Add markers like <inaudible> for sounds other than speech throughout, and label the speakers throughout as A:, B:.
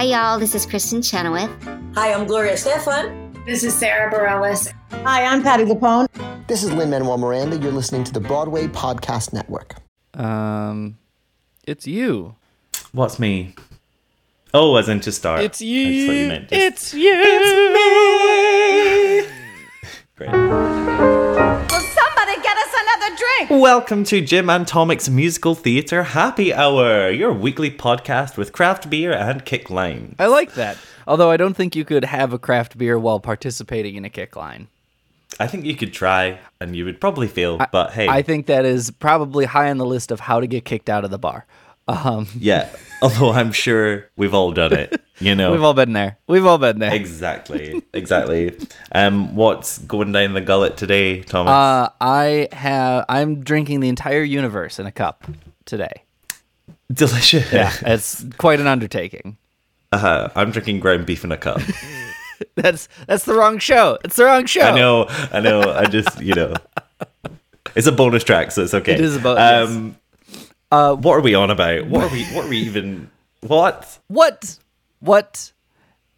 A: Hi, y'all. This is Kristin Chenoweth.
B: Hi, I'm Gloria Estefan.
C: This is Sara Bareilles.
D: Hi, I'm Patti LuPone.
E: This is Lin-Manuel Miranda. You're listening to the Broadway Podcast Network.
F: Um, it's you.
G: What's me? Oh, as in to start.
F: It's
G: I just thought you
F: you.
G: meant just-
F: It's you.
H: It's me. <laughs> Great.
G: Welcome to Jim and Tomic's Musical Theatre Happy Hour, your weekly podcast with craft beer and kick lime.
F: I like that. Although I don't think you could have a craft beer while participating in a kick line.
G: I think you could try and you would probably fail, but hey,
F: I think that is probably high on the list of how to get kicked out of the bar. Um,
G: yeah. <laughs> Although I'm sure we've all done it, you know.
F: we've all been there. We've all been there.
G: exactly, exactly. Um, what's going down the gullet today, Thomas?
F: Uh, I have. I'm drinking the entire universe in a cup today.
G: Delicious.
F: Yeah, it's quite an undertaking.
G: Uh huh. I'm drinking ground beef in a cup. <laughs>
F: That's that's the wrong show. It's the wrong show.
G: I know, I know. I just, you know, it's a bonus track, so it's okay.
F: It is a bo- yes.
G: Um, uh, what are we on about? What are we? What are we <laughs> even? What?
F: What? What?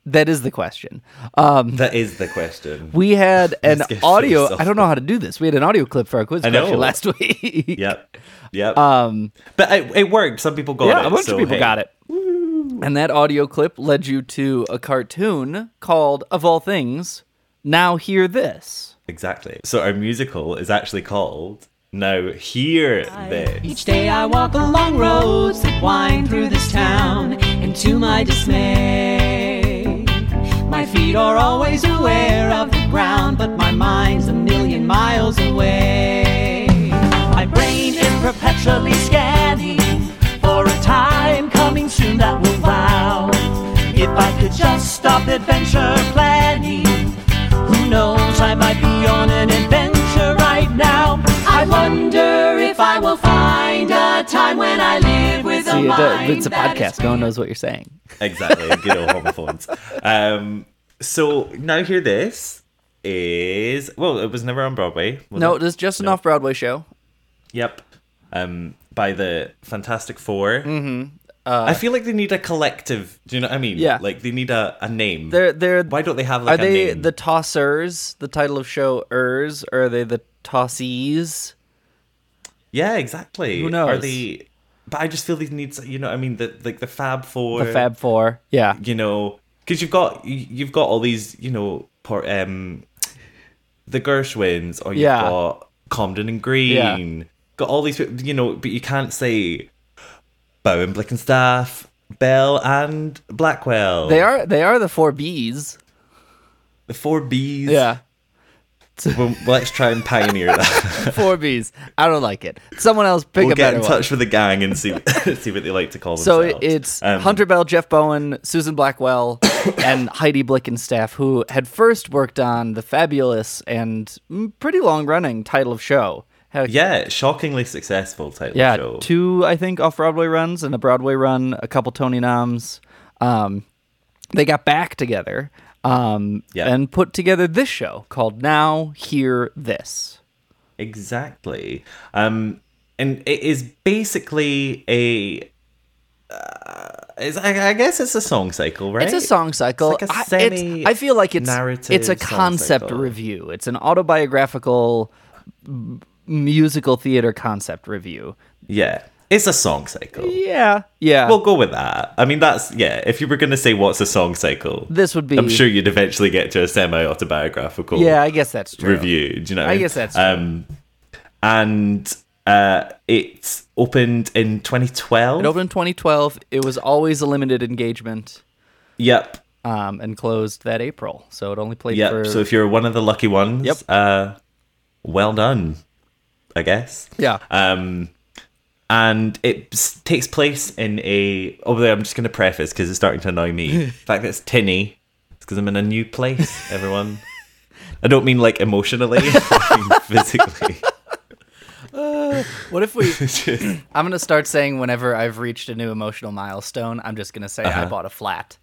F: That is the question. Um,
G: That is the question.
F: we had <laughs> an audio. I don't know how to do this. We had an audio clip for our quiz question last week. <laughs>
G: Yep. Yep.
F: Um,
G: but it, it worked. Some people got it.
F: yeah, a bunch
G: so
F: of people
G: hey.
F: got it. And that audio clip led you to a cartoon called, of all things, Now Hear This.
G: Exactly. So our musical is actually called Now Hear This.
I: Each day I walk along roads that wind through this town, and to my dismay, my feet are always aware of the ground, but my mind's a million miles away. My brain is perpetually scanning for a time coming soon that will wow. If I could just stop adventure planning, who knows, I might be on an adventure right now. I wonder if I will find a time when I live with a
F: See, it, uh,
I: mind
F: it's a podcast. No one knows what you're saying. <laughs>
G: Exactly. Good old homophones. Um, so Now Hear This is well, it was never on Broadway.
F: No,
G: it?
F: it is just an off Broadway show.
G: Yep. Um, by the Fantastic 4 Mm-hmm. I feel like they need a collective. Do you know what I mean?
F: Yeah.
G: Like they need a, a name.
F: They're they're
G: Why don't they have
F: are
G: like a
F: they
G: name?
F: the tossers? The title of show ers, or are they the tossies?
G: yeah, exactly.
F: Who
G: Are
F: knows?
G: they? But I just feel these needs. You know, I mean, the like the Fab Four.
F: The Fab Four. Yeah.
G: You know, because you've got you- you've got all these. You know, por, um, the Gershwins, or you've
F: Yeah.
G: got Comden and Green. Got all these. You know, but you can't say Bowen, Blickenstaff, Bell, and Blackwell.
F: They are they are the four Bs.
G: the four Bs.
F: Yeah. <laughs>
G: Well, let's try and pioneer that. <laughs>
F: Four Bs. I don't like it. Someone else pick
G: we'll
F: a
G: get in touch with the gang and see <laughs> see what they like to call
F: So
G: themselves.
F: So it's
G: Um,
F: Hunter Bell, Jeff Bowen, Susan Blackwell, <coughs> and Heidi Blickenstaff, who had first worked on the fabulous and mm, pretty long running title of show.
G: Yeah, shockingly successful title
F: yeah,
G: show.
F: two I think off Broadway runs and a Broadway run, a couple Tony noms. Um, they got back together um,
G: Yeah.
F: and put together this show called Now Hear This.
G: Exactly. Um, and it is basically a. Uh, it's, I, I guess it's a song cycle, right?
F: It's a song cycle.
G: It's like a
F: I-
G: semi
F: I feel like it's
G: narrative
F: it's a concept review. It's an autobiographical musical theater concept review.
G: Yeah, it's a song cycle.
F: Yeah, yeah.
G: We'll go with that. I mean, that's yeah. If you were going to say what's a song cycle,
F: this would be.
G: I'm sure you'd eventually get to a semi-autobiographical.
F: Yeah, I guess that's true.
G: review. Do you know? What
F: I
G: mean?
F: guess that's true.
G: Um, and uh, it opened in 2012.
F: It opened in 2012. It was always a limited engagement,
G: Yep.
F: um, and closed that April. So it only played
G: Yep.
F: for.
G: So if you're one of the lucky ones,
F: Yep.
G: uh, well done, I guess.
F: yeah,
G: Um, and it takes place in a. Oh, there, I'm just going to preface because it's starting to annoy me. <laughs> the fact that it's tinny. It's because I'm in a new place. Everyone. I don't mean like emotionally. I <laughs> mean physically.
F: What if we? <laughs> I'm gonna start saying whenever I've reached a new emotional milestone, I'm just gonna say I
G: Uh-huh.
F: bought a flat.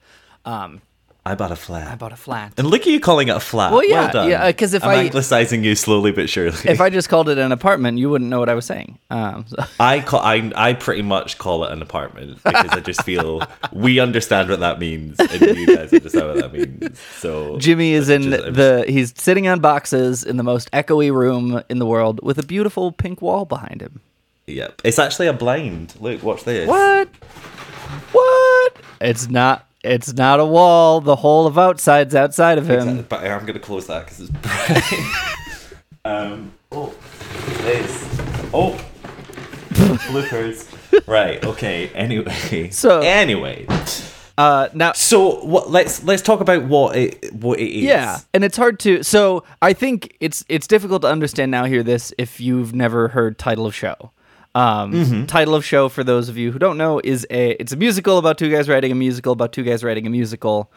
F: Um,
G: I bought a flat.
F: I bought a flat.
G: and look at you calling it a flat.
F: Well, yeah,
G: well done.
F: yeah, 'cause if
G: I'm
F: I-
G: anglicizing you slowly but surely.
F: if I just called it an apartment, you wouldn't know what I was saying. Um, so- <laughs>
G: I call I I pretty much call it an apartment because I just feel <laughs> we understand what that means and you guys understand what that means. So
F: Jimmy is in
G: just-
F: the he's sitting on boxes in the most echoey room in the world with a beautiful pink wall behind him.
G: Yep. It's actually a blind. Look, watch this.
F: What? What? It's not it's not a wall. The whole of outside's outside of him.
G: Exactly, But I'm going to close that because it's bright. <laughs> um, oh, this. Oh, bloopers. right. Okay. Anyway. <laughs>
F: So-
G: anyway.
F: Uh now
G: So what? Let's let's talk about what it what it is.
F: Yeah, and it's hard to. So I think it's it's difficult to understand now. Hear this if you've never heard title of show. Um,
G: Mm-hmm.
F: Title of show for those of you who don't know is a it's a musical about two guys writing a musical about two guys writing a musical.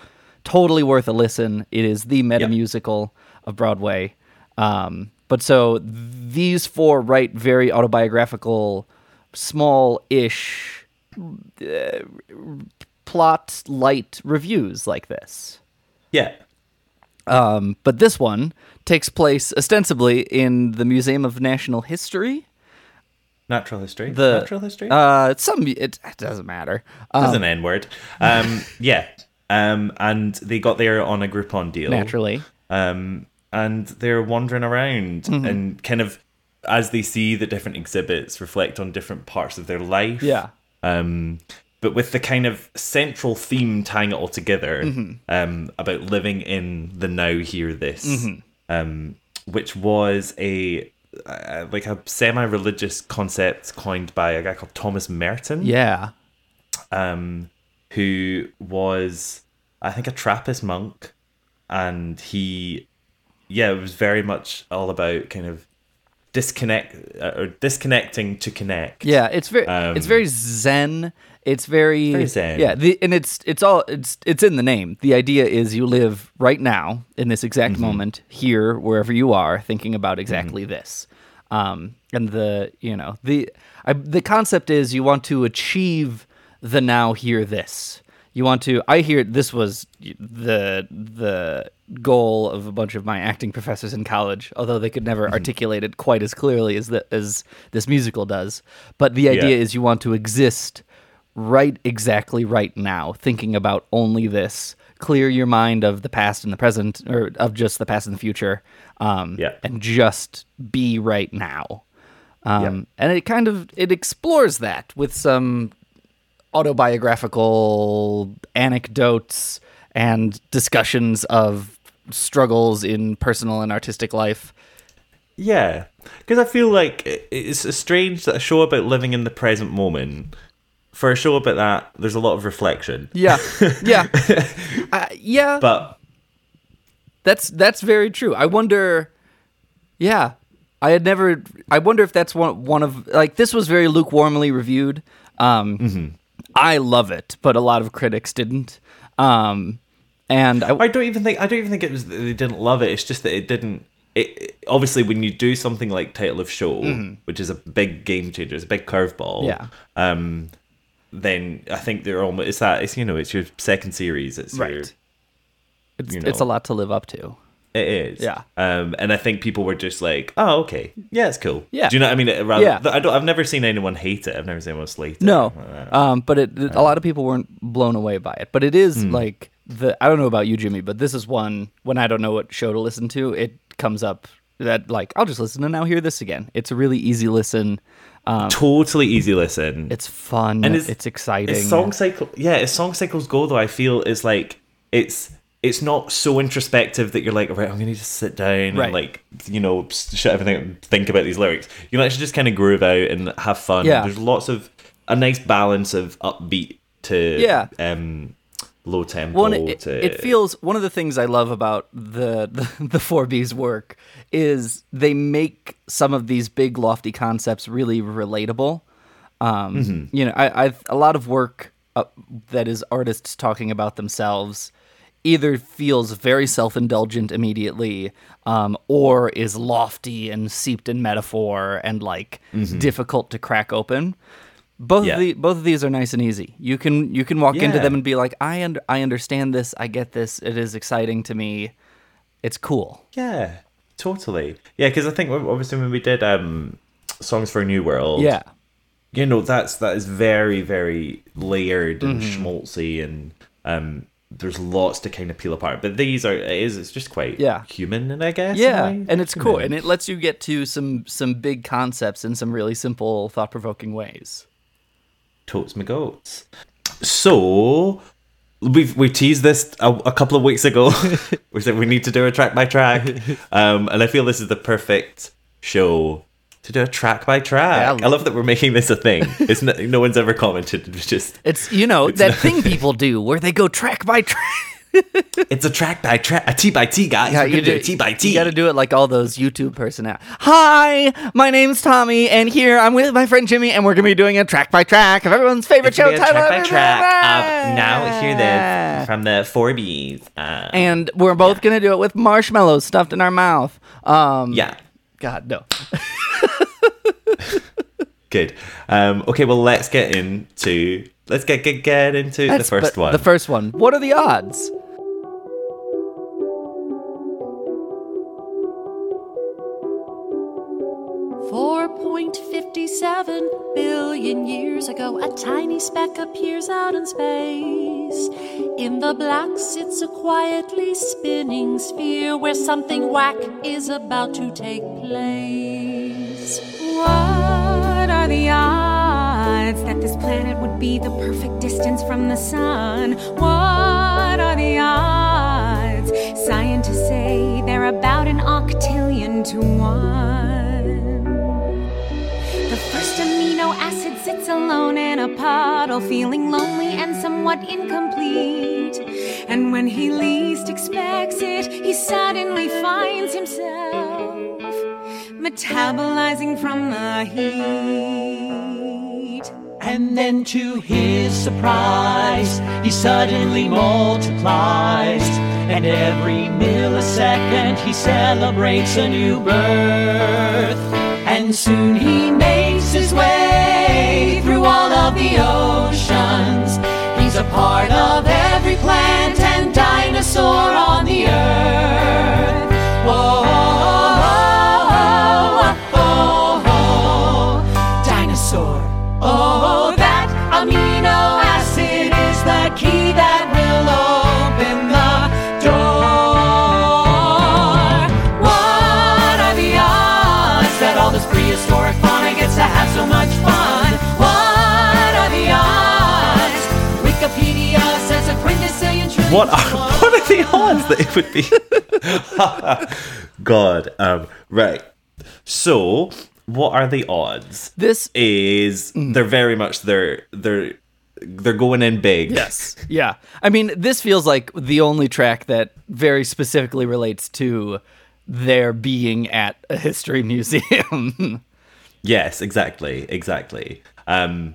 F: Totally worth a listen. It is the meta musical of Broadway. Um, but so these four write very autobiographical, small-ish, uh, plot light reviews like this.
G: Yeah.
F: Um, but this one takes place ostensibly in the Museum of National History.
G: Natural history.
F: The
G: natural history.
F: Uh, it's some it, it doesn't matter. Um,
G: That's an N word. Um, <laughs> yeah. Um, and they got there on a Groupon deal.
F: naturally.
G: um, and they're wandering around
F: Mm-hmm.
G: and kind of as they see the different exhibits reflect on different parts of their life
F: Yeah.
G: um, but with the kind of central theme tying it all together
F: Mm-hmm.
G: um, about living in the now here this
F: Mm-hmm.
G: um, which was a uh, like a semi-religious concept coined by a guy called Thomas Merton
F: Yeah.
G: um, who was, I think, a Trappist monk, and he, yeah, it was very much all about kind of disconnect uh, or disconnecting to connect.
F: Yeah. It's very
G: Um,
F: it's very zen. It's very,
G: Very zen.
F: Yeah. The, and it's it's all it's it's in the name. The idea is you live right now in this exact
G: Mm-hmm.
F: moment here wherever you are, thinking about exactly this. Um, and the you know the I, the concept is you want to achieve the now here this. You want to. I hear this was the the goal of a bunch of my acting professors in college, although they could never articulate it quite as clearly as the, as this musical does. But the idea
G: Yeah.
F: is you want to exist right exactly right now, thinking about only this. Clear your mind of the past and the present, or of just the past and the future, um,
G: Yeah.
F: and just be right now. Um, And it kind of it explores that with some autobiographical anecdotes and discussions of struggles in personal and artistic life.
G: Yeah, because I feel like it's a strange that a show about living in the present moment. For a show about that, there's a lot of reflection.
F: Yeah, <laughs> yeah, uh, yeah.
G: But
F: That's that's very true. I wonder. Yeah, I had never. I wonder if that's one one of like this was very lukewarmly reviewed. Um, I love it, but a lot of critics didn't. Um, and I,
G: I don't even think I don't even think it was that they didn't love it. It's just that it didn't. It, it- obviously when you do something like title of show, which is a big game changer, it's a big curveball.
F: Mm-hmm. Yeah.
G: Um, then I think they're almost it's that it's you know it's your second series. It's your,
F: right, it's
G: you
F: it's a lot to live up to.
G: It is.
F: Yeah.
G: Um, and I think people were just like, oh okay, yeah, it's cool.
F: Yeah.
G: Do you know what I mean? Rather,
F: Yeah.
G: I don't. I've never seen anyone hate it. I've never seen anyone slate it.
F: No,
G: Uh,
F: um, but it, it- a lot of people weren't blown away by it. But it is
G: Hmm.
F: like the I don't know about you, Jimmy, but this is one when I don't know what show to listen to. It comes up that like I'll just listen to now hear this again. It's a really easy listen. Um,
G: totally easy listen.
F: it's fun.
G: And
F: it's,
G: it's-
F: exciting.
G: As song cycle, yeah, as song cycles go, though, I feel is like it's it's not so introspective that you're like, right, I'm gonna just sit down
F: Right.
G: and like you know shut everything up and think about these lyrics. You know, actually just kind of groove out and have fun.
F: Yeah.
G: there's lots of a nice balance of upbeat to
F: Yeah.
G: um low tempo.
F: One, it,
G: to,
F: it feels one of the things I love about the the, <laughs> the 4B's work is they make some of these big lofty concepts really relatable. Um,
G: Mm-hmm.
F: You know, I, I've a lot of work uh, that is artists talking about themselves either feels very self-indulgent immediately um, or is lofty and seeped in metaphor and like
G: Mm-hmm.
F: difficult to crack open both
G: Yeah.
F: of the both of these are nice and easy. You can you can walk into them and be like, I under, I understand this. I get this. It is exciting to me. It's cool.
G: Yeah, totally. Yeah, because I think obviously when we did um songs for a new world,
F: Yeah.
G: you know that's that is very very layered and
F: Mm-hmm.
G: schmaltzy and um there's lots to kind of peel apart. But these are it is it's just quite
F: Yeah.
G: human, and I guess
F: Yeah, and it's cool, and it lets you get to some some big concepts in some really simple, thought provoking ways.
G: totes my goats. So we've we teased this a, a couple of weeks ago. <laughs> we said we need to do a track by track, <laughs> um, and I feel this is the perfect show to do a track by track.
F: Yeah.
G: I love that we're making this a thing. It's no, no one's ever commented. It's just
F: It's you know that thing <laughs> people do where they go track by track.
G: it's a track by track, a T by T, guys. We're gonna do, it T by T.
F: You got to do it like all those YouTube personalities. Hi, my name's Tommy, and here I'm with my friend Jimmy, and we're gonna be doing a track by track of everyone's favorite
G: It's
F: show
G: gonna be a
F: title.
G: track by track. Now hear this from the four Bs. Uh,
F: And we're both gonna do it with marshmallows stuffed in our mouth. Um,
G: yeah.
F: God no. <laughs>
G: Good. Um, okay, well, let's get into let's get get, get into the first one.
F: The first one. What are the odds?
C: Four point fifty-seven billion years ago, a tiny speck appears out in space. In the black sits a quietly spinning sphere where something whack is about to take place.
D: What are the odds that this planet would be the perfect distance from the sun? What are the odds? Scientists say they're about an octillion to one. Amino acid sits alone in a puddle, feeling lonely and somewhat incomplete. And when he least expects it, he suddenly finds himself metabolizing from the heat.
I: And then to his surprise, he suddenly multiplies. And every millisecond he celebrates a new birth. And soon he makes his way through all of the oceans. He's a part of every plant and dinosaur on the earth. What are <laughs> what are the odds
G: that it would be? <laughs> God. Um, right. So, what are the odds?
F: This
G: Is they're very much they're they're they're going in big.
F: Yes. Yeah. I mean, this feels like the only track that very specifically relates to their being at a history <laughs> museum.
G: Yes, exactly, exactly. Um,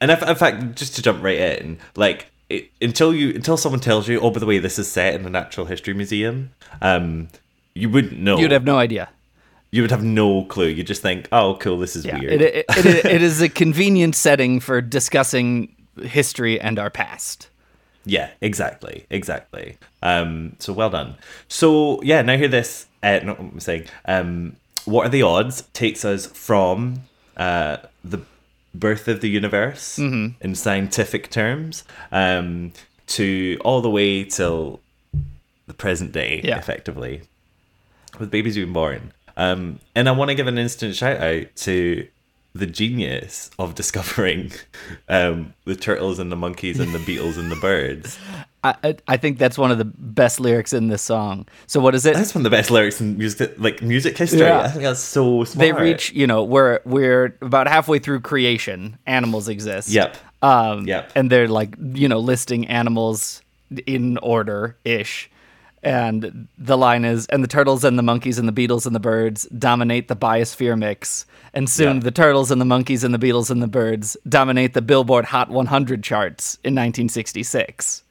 G: and if, in fact, just to jump right in, like it, until you until someone tells you, oh, by the way, this is set in a natural history museum, um, you wouldn't know.
F: You'd have no idea.
G: you would have no clue. You just think, oh, cool, this is
F: Yeah.
G: weird.
F: It, it, it, it is <laughs> a convenient setting for discussing history and our past.
G: Yeah, exactly, exactly. Um, so well done. So yeah, now hear this. Uh, not what I'm saying. Um, what are the odds? Takes us from uh, the birth of the universe
F: Mm-hmm.
G: in scientific terms um, to all the way till the present day,
F: Yeah.
G: effectively, with babies being born. Um, and I want to give an instant shout out to the genius of <laughs> discovering um, the turtles and the monkeys and the beetles and the birds. <laughs>
F: I, I, think that's one of the best lyrics in this song. So what is it?
G: That's one of the best lyrics in music, like music history.
F: Yeah.
G: I think that's so smart.
F: they reach, you know, we're we're about halfway through creation. Animals exist.
G: Yep.
F: Um,
G: Yep.
F: And they're like, you know, listing animals in order ish. And the line is, and the turtles and the monkeys and the beetles and the birds dominate the biosphere mix. And soon
G: Yeah.
F: the turtles and the monkeys and the beetles and the birds dominate the Billboard Hot 100 charts in 1966.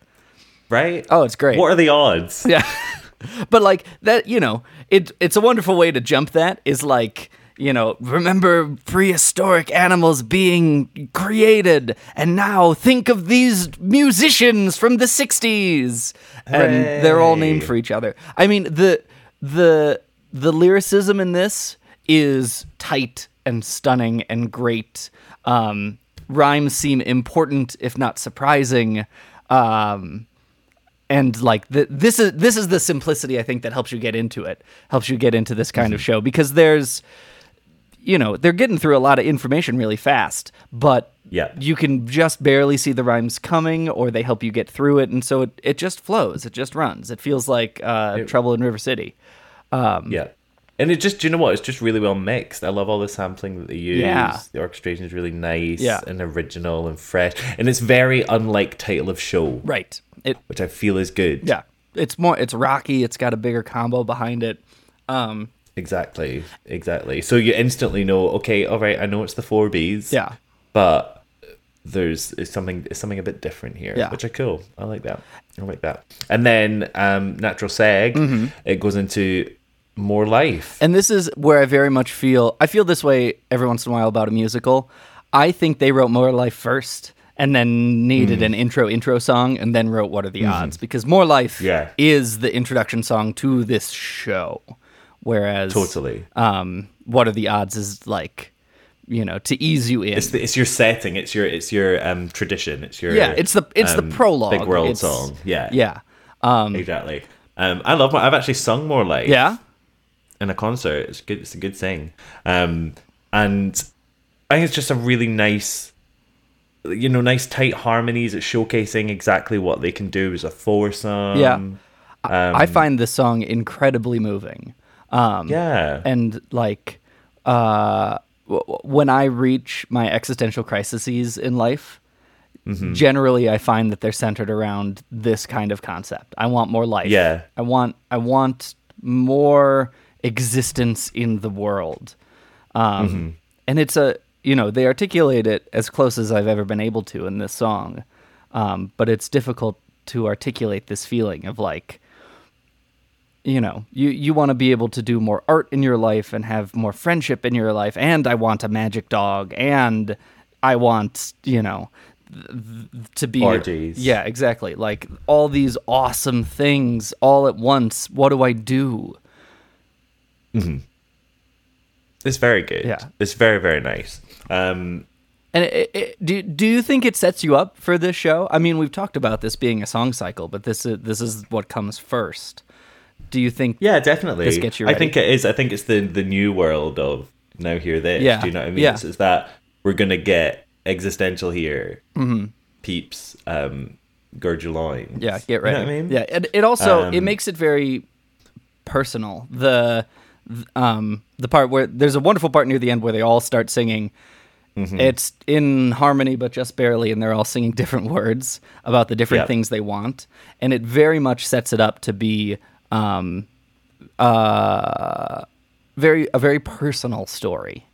G: Right?
F: Oh, it's great.
G: What are the odds?
F: Yeah. <laughs> but like that, you know, it it's a wonderful way to jump that is like you know, remember prehistoric animals being created, and now think of these musicians from the '60s, and they're all named for each other. I mean, the the the lyricism in this is tight and stunning and great. Um, rhymes seem important, if not surprising. Um, and like the, this is this is the simplicity I think that helps you get into it, helps you get into this kind of show because there's, you know, they're getting through a lot of information really fast, but
G: Yeah.
F: you can just barely see the rhymes coming, or they help you get through it, and so it, it just flows, it just runs. It feels like uh, Trouble in River City.
G: Yeah. And it just, do you know what? It's just really well mixed. I love all the sampling that they use.
F: Yeah.
G: The orchestration is really nice
F: Yeah.
G: and original and fresh. And it's very unlike title of show,
F: Right. It
G: which I feel is good.
F: yeah. It's more. It's rocky. It's got a bigger combo behind it. Um.
G: Exactly. Exactly. So you instantly know, okay, all right, I know it's the four Bs.
F: Yeah.
G: But there's it's something it's something a bit different here.
F: Yeah.
G: Which I cool. I like that. I like that. And then um Natural Seg,
F: Mm-hmm.
G: it goes into more life.
F: And this is where I very much feel I feel this way every once in a while about a musical. I think they wrote More Life first and then needed an intro intro song and then wrote What Are the Odds because More Life
G: Yeah.
F: is the introduction song to this show. Whereas
G: Totally.
F: um What Are the Odds is like you know, to ease you in.
G: It's the, it's your setting. It's your it's your um tradition. It's your
F: yeah, it's the it's
G: um,
F: the prologue.
G: Big world
F: It's-
G: song. Yeah,
F: Yeah. Um
G: exactly. Um, I love. My, I've actually sung more like
F: yeah.
G: In a concert. It's good. It's a good thing. Um, and I think it's just a really nice, you know, nice tight harmonies. It's showcasing exactly what they can do as a foursome.
F: Yeah. I find this song incredibly moving. Um
G: Yeah.
F: and like uh w- when i reach my existential crises in life
G: Mm-hmm.
F: generally i find that they're centered around this kind of concept i want more life
G: Yeah.
F: i want i want more existence in the world um
G: Mm-hmm.
F: and it's a you know they articulate it as close as i've ever been able to in this song um but it's difficult to articulate this feeling of like you know you you want to be able to do more art in your life and have more friendship in your life and i want a magic dog and i want you know to be
G: Orgies.
F: yeah exactly like all these awesome things all at once what do i do
G: It's very good.
F: Yeah.
G: It's very very nice. Um,
F: and it, it, do do you think it sets you up for this show i mean we've talked about this being a song cycle but this is this is what comes first do you think
G: yeah, definitely.
F: This gets you
G: I think it is. I think it's the the new world of now hear this.
F: Yeah.
G: Do you know what I mean?
F: Yeah.
G: It's, it's that we're gonna get existential here. Mm-hmm. Peeps, um, gird your loins.
F: Yeah, get
G: You
F: ready.
G: know what I mean?
F: Yeah, and it also it
G: Um,
F: makes it very personal. The th- um the part where there's a wonderful part near the end where they all start singing.
G: Mm-hmm.
F: It's in harmony, but just barely, and they're all singing <laughs> different words about the different
G: Yeah.
F: things they want, and it very much sets it up to be um, uh, very a very personal story.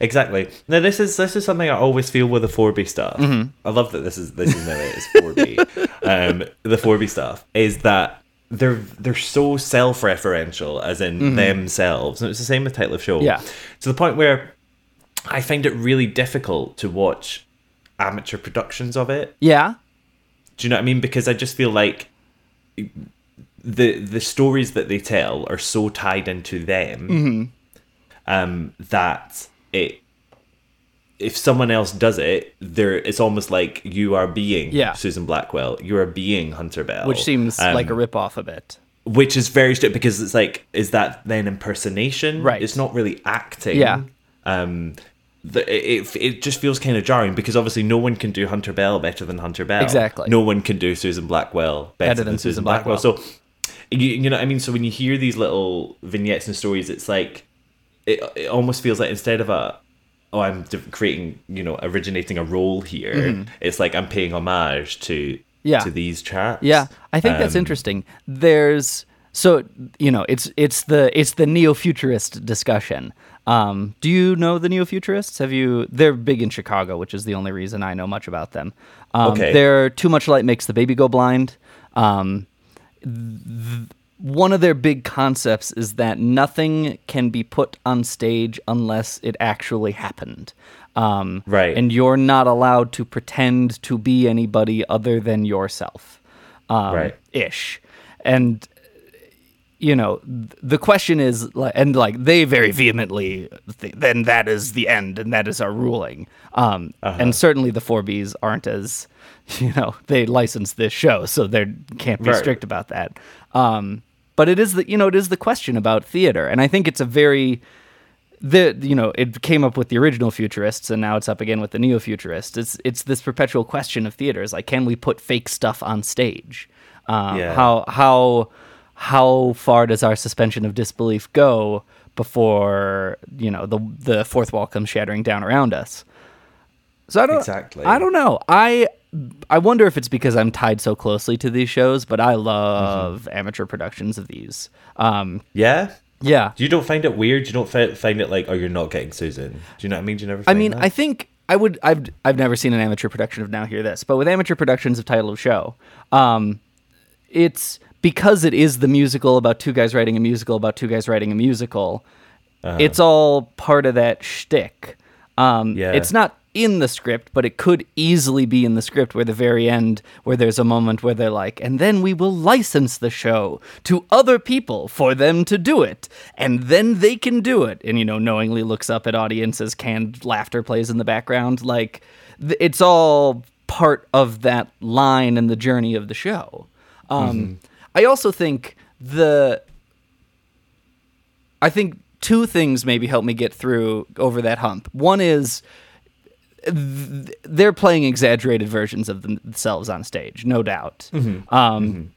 G: Exactly. Now this is this is something I always feel with the 4B stuff.
F: Mm-hmm.
G: I love that this is this is now it is 4B. <laughs> um, the 4B stuff is that they're they're so self-referential, as in themselves, and it's the same with title of show.
F: Mm-hmm. Yeah.
G: To the point where I find it really difficult to watch amateur productions of it.
F: Yeah,
G: Do you know what I mean? Because I just feel like the the stories that they tell are so tied into them
F: Mm-hmm.
G: um, that it if someone else does it, there it's almost like you are being
F: Yeah.
G: Susan Blackwell. You are being Hunter Bell,
F: which seems
G: Um,
F: like a rip off a bit.
G: which is very strict because it's like is that then impersonation?
F: Right.
G: It's not really acting.
F: Yeah.
G: Um. The, it, it just feels kind of jarring because obviously no one can do Hunter Bell better than Hunter Bell.
F: Exactly.
G: No one can do Susan Blackwell better, than, Susan Blackwell. So you, you know what I mean. So when you hear these little vignettes and stories, it's like it, it almost feels like instead of a oh I'm creating you know originating a role here, it's like I'm paying homage to
F: Mm-hmm. Yeah.
G: to these chaps.
F: Yeah, I think that's
G: Um,
F: interesting. There's so you know it's it's the it's the neo futurist discussion. Um, do you know the neo futurists? Have you? They're big in Chicago, which is the only reason I know much about them. Um,
G: Okay.
F: They're too much light makes the baby go blind. Um, th- one of their big concepts is that nothing can be put on stage unless it actually happened. Um,
G: Right.
F: And you're not allowed to pretend to be anybody other than yourself. Um,
G: Right.
F: Ish. And you know, th- the question is, and like they very vehemently, th- then that is the end, and that is our ruling. Um, And certainly the four Bs aren't as, <laughs> you know, they license this show, so they can't be
G: Right.
F: strict about that. Um, but it is the, you know, it is the question about theater, and I think it's a very, the you know, it came up with the original futurists, and now it's up again with the neo futurists. It's it's this perpetual question of theater is like can we put fake stuff on stage? Um,
G: Yeah.
F: How how how far does our suspension of disbelief go before you know the the fourth wall comes shattering down around us? So I don't
G: Exactly.
F: I don't know. I I wonder if it's because I'm tied so closely to these shows, but I love
G: Mm-hmm.
F: amateur productions of these. Um,
G: Yeah.
F: yeah.
G: Do you don't find it weird. You don't fi- find it like, oh, you're not getting Susan. Do you know what I mean? Do you never?
F: I mean,
G: that?
F: I think I would. I've I've never seen an amateur production of Now Hear This, but with amateur productions of Title of Show, um, it's because it is the musical about two guys writing a musical about two guys writing a musical.
G: Uh-huh.
F: It's all part of that shtick. Um,
G: Yeah.
F: It's not in the script, but it could easily be in the script where the very end, where there's a moment where they're like, and then we will license the show to other people for them to do it, and then they can do it. And, you know, knowingly looks up at audiences, canned laughter plays in the background. Like, th- it's all part of that line and the journey of the show. Um, I also think the I think two things maybe help me get through over that hump. One is th- they're playing exaggerated versions of themselves on stage, no doubt. Um,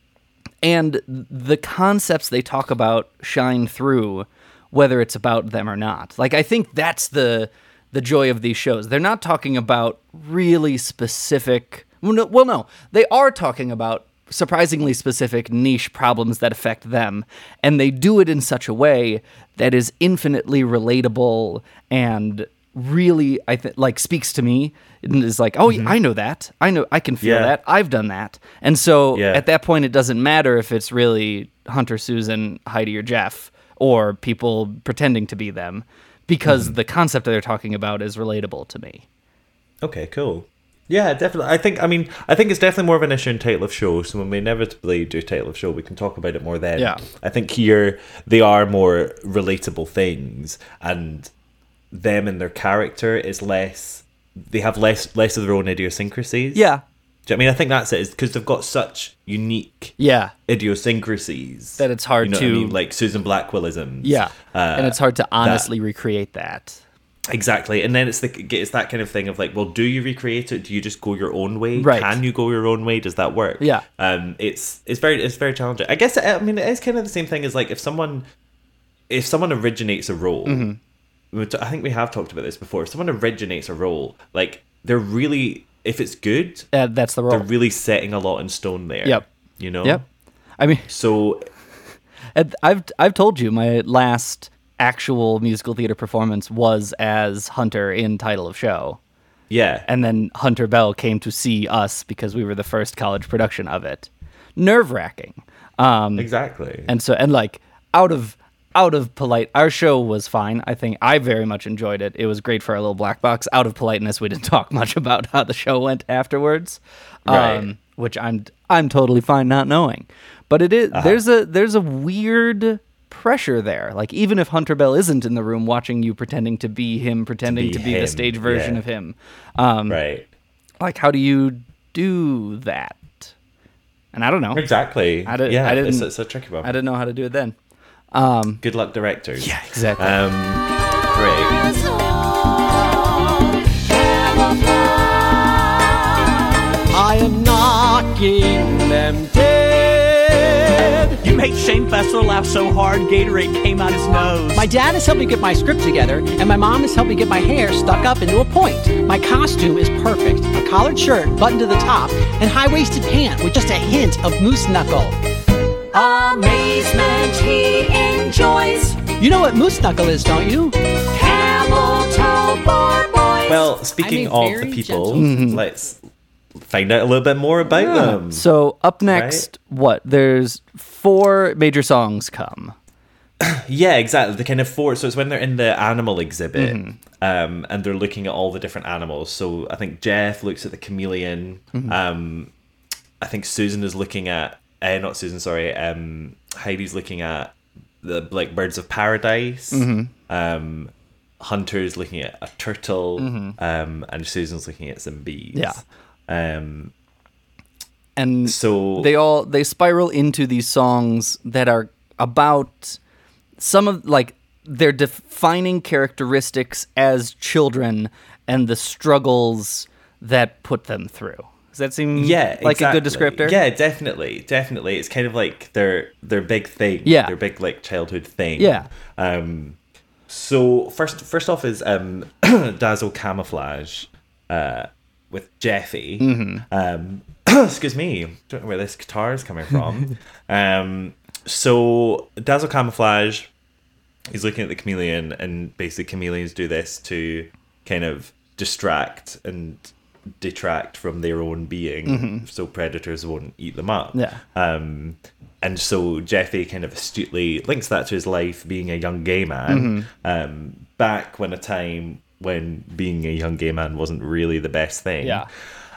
F: And the concepts they talk about shine through, whether it's about them or not. Like I think that's the the joy of these shows. They're not talking about really specific. Well, no, well, no, they are talking about surprisingly specific niche problems that affect them, and they do it in such a way that is infinitely relatable and really I think like speaks to me and is like, oh, mm-hmm. I know that. I know I can feel
G: Yeah.
F: that. I've done that. And so
G: Yeah.
F: at that point, it doesn't matter if it's really Hunter, Susan, Heidi, or Jeff, or people pretending to be them, because mm-hmm. the concept that they're talking about is relatable to me.
G: Okay, cool. Yeah, definitely. I think. I mean, I think it's definitely more of an issue in title of show. So when we inevitably do title of show, we can talk about it more then.
F: Yeah.
G: I think here they are more relatable things, and them and their character is less. They have less less of their own idiosyncrasies.
F: Yeah.
G: Do you know I mean? I think that's it. Is because they've got such unique
F: Yeah.
G: idiosyncrasies
F: That it's hard
G: you know what I
F: to-
G: mean? like Susan Blackwellisms.
F: Yeah.
G: Uh,
F: and it's hard to honestly recreate that.
G: Exactly, and then it's the it's that kind of thing of like, well, do you recreate it? Do you just go your own way?
F: Right.
G: Can you go your own way? Does that work?
F: Yeah.
G: Um, it's it's very it's very challenging. I guess I mean it is kind of the same thing as like if someone if someone originates a role.
F: Mm-hmm.
G: I think we have talked about this before. If someone originates a role, like they're really if it's good,
F: Uh, that's the role.
G: they're really setting a lot in stone there.
F: Yep.
G: You know.
F: Yep. I mean,
G: So <laughs>
F: I've I've told you my last actual musical theater performance was as Hunter in title of show,
G: yeah,
F: and then Hunter Bell came to see us because we were the first college production of it. Nerve wracking. Um,
G: exactly.
F: and so and like out of out of polite our show was fine i think i very much enjoyed it it was great for our little black box out of politeness we didn't <laughs> talk much about how the show went afterwards
G: Right.
F: um, which i'm i'm totally fine not knowing but it is-
G: Uh-huh.
F: there's a there's a weird pressure there like even if hunter bell isn't in the room watching you pretending to be him pretending
G: be
F: to be, the stage version
G: yeah.
F: of him um,
G: right.
F: like how do you do that and i don't know
G: Exactly.
F: I did-
G: yeah,
F: I didn't-
G: it's a tricky one.
F: i didn't know how to do it then
G: Good luck, directors.
F: yeah exactly
G: Um, great.
I: I am knocking them dead.
J: You made Shane Fessler laugh so hard, Gatorade came out his nose.
I: My dad has helped me get my script together, and my mom has helped me get my hair stuck up into a point. My costume is perfect a collared shirt buttoned to the top, and high waisted pant with just a hint of moose knuckle.
C: Amazement he enjoys.
I: You know what moose knuckle is, don't you?
C: Camel toe for boys.
G: Well, speaking
I: I'm a
G: of the
I: very
G: people,
I: gentle-
G: let's find out a little bit more about them.
F: So up next, what? There's four major songs come. <coughs>
G: Yeah, exactly. The kind of four. So it's when they're in the animal exhibit,
F: Mm-hmm.
G: um, and they're looking at all the different animals. So I think Jeff looks at the chameleon.
F: Mm-hmm.
G: Um, I think Susan is looking at. Uh, not Susan, sorry. Um, Heidi's looking at the like birds of paradise.
F: Mm-hmm.
G: Um, Hunter's looking at a turtle, um, and Susan's looking at some bees.
F: Yeah.
G: Um,
F: and
G: so
F: they all they spiral into these songs that are about some of like their defining characteristics as children and the struggles that put them through. Does that seem
G: yeah,
F: like a good descriptor?
G: Yeah, definitely, definitely. It's kind of like their their big thing.
F: Yeah.
G: their big like childhood thing.
F: Yeah.
G: Um. So first, first off is um <clears throat> Dazzle Camouflage, uh, with Jeffy.
F: Mm-hmm.
G: Um. <clears throat> excuse me. Don't know where this guitar is coming from. <laughs> um. So Dazzle Camouflage, he's looking at the chameleon, and basically chameleons do this to kind of distract and detract from their own being, so predators won't eat them up.
F: Mm-hmm. Yeah.
G: Um, and so Jeffy kind of astutely links that to his life being a young gay man.
F: Mm-hmm.
G: Um, back when a time when being a young gay man wasn't really the best thing.
F: Yeah.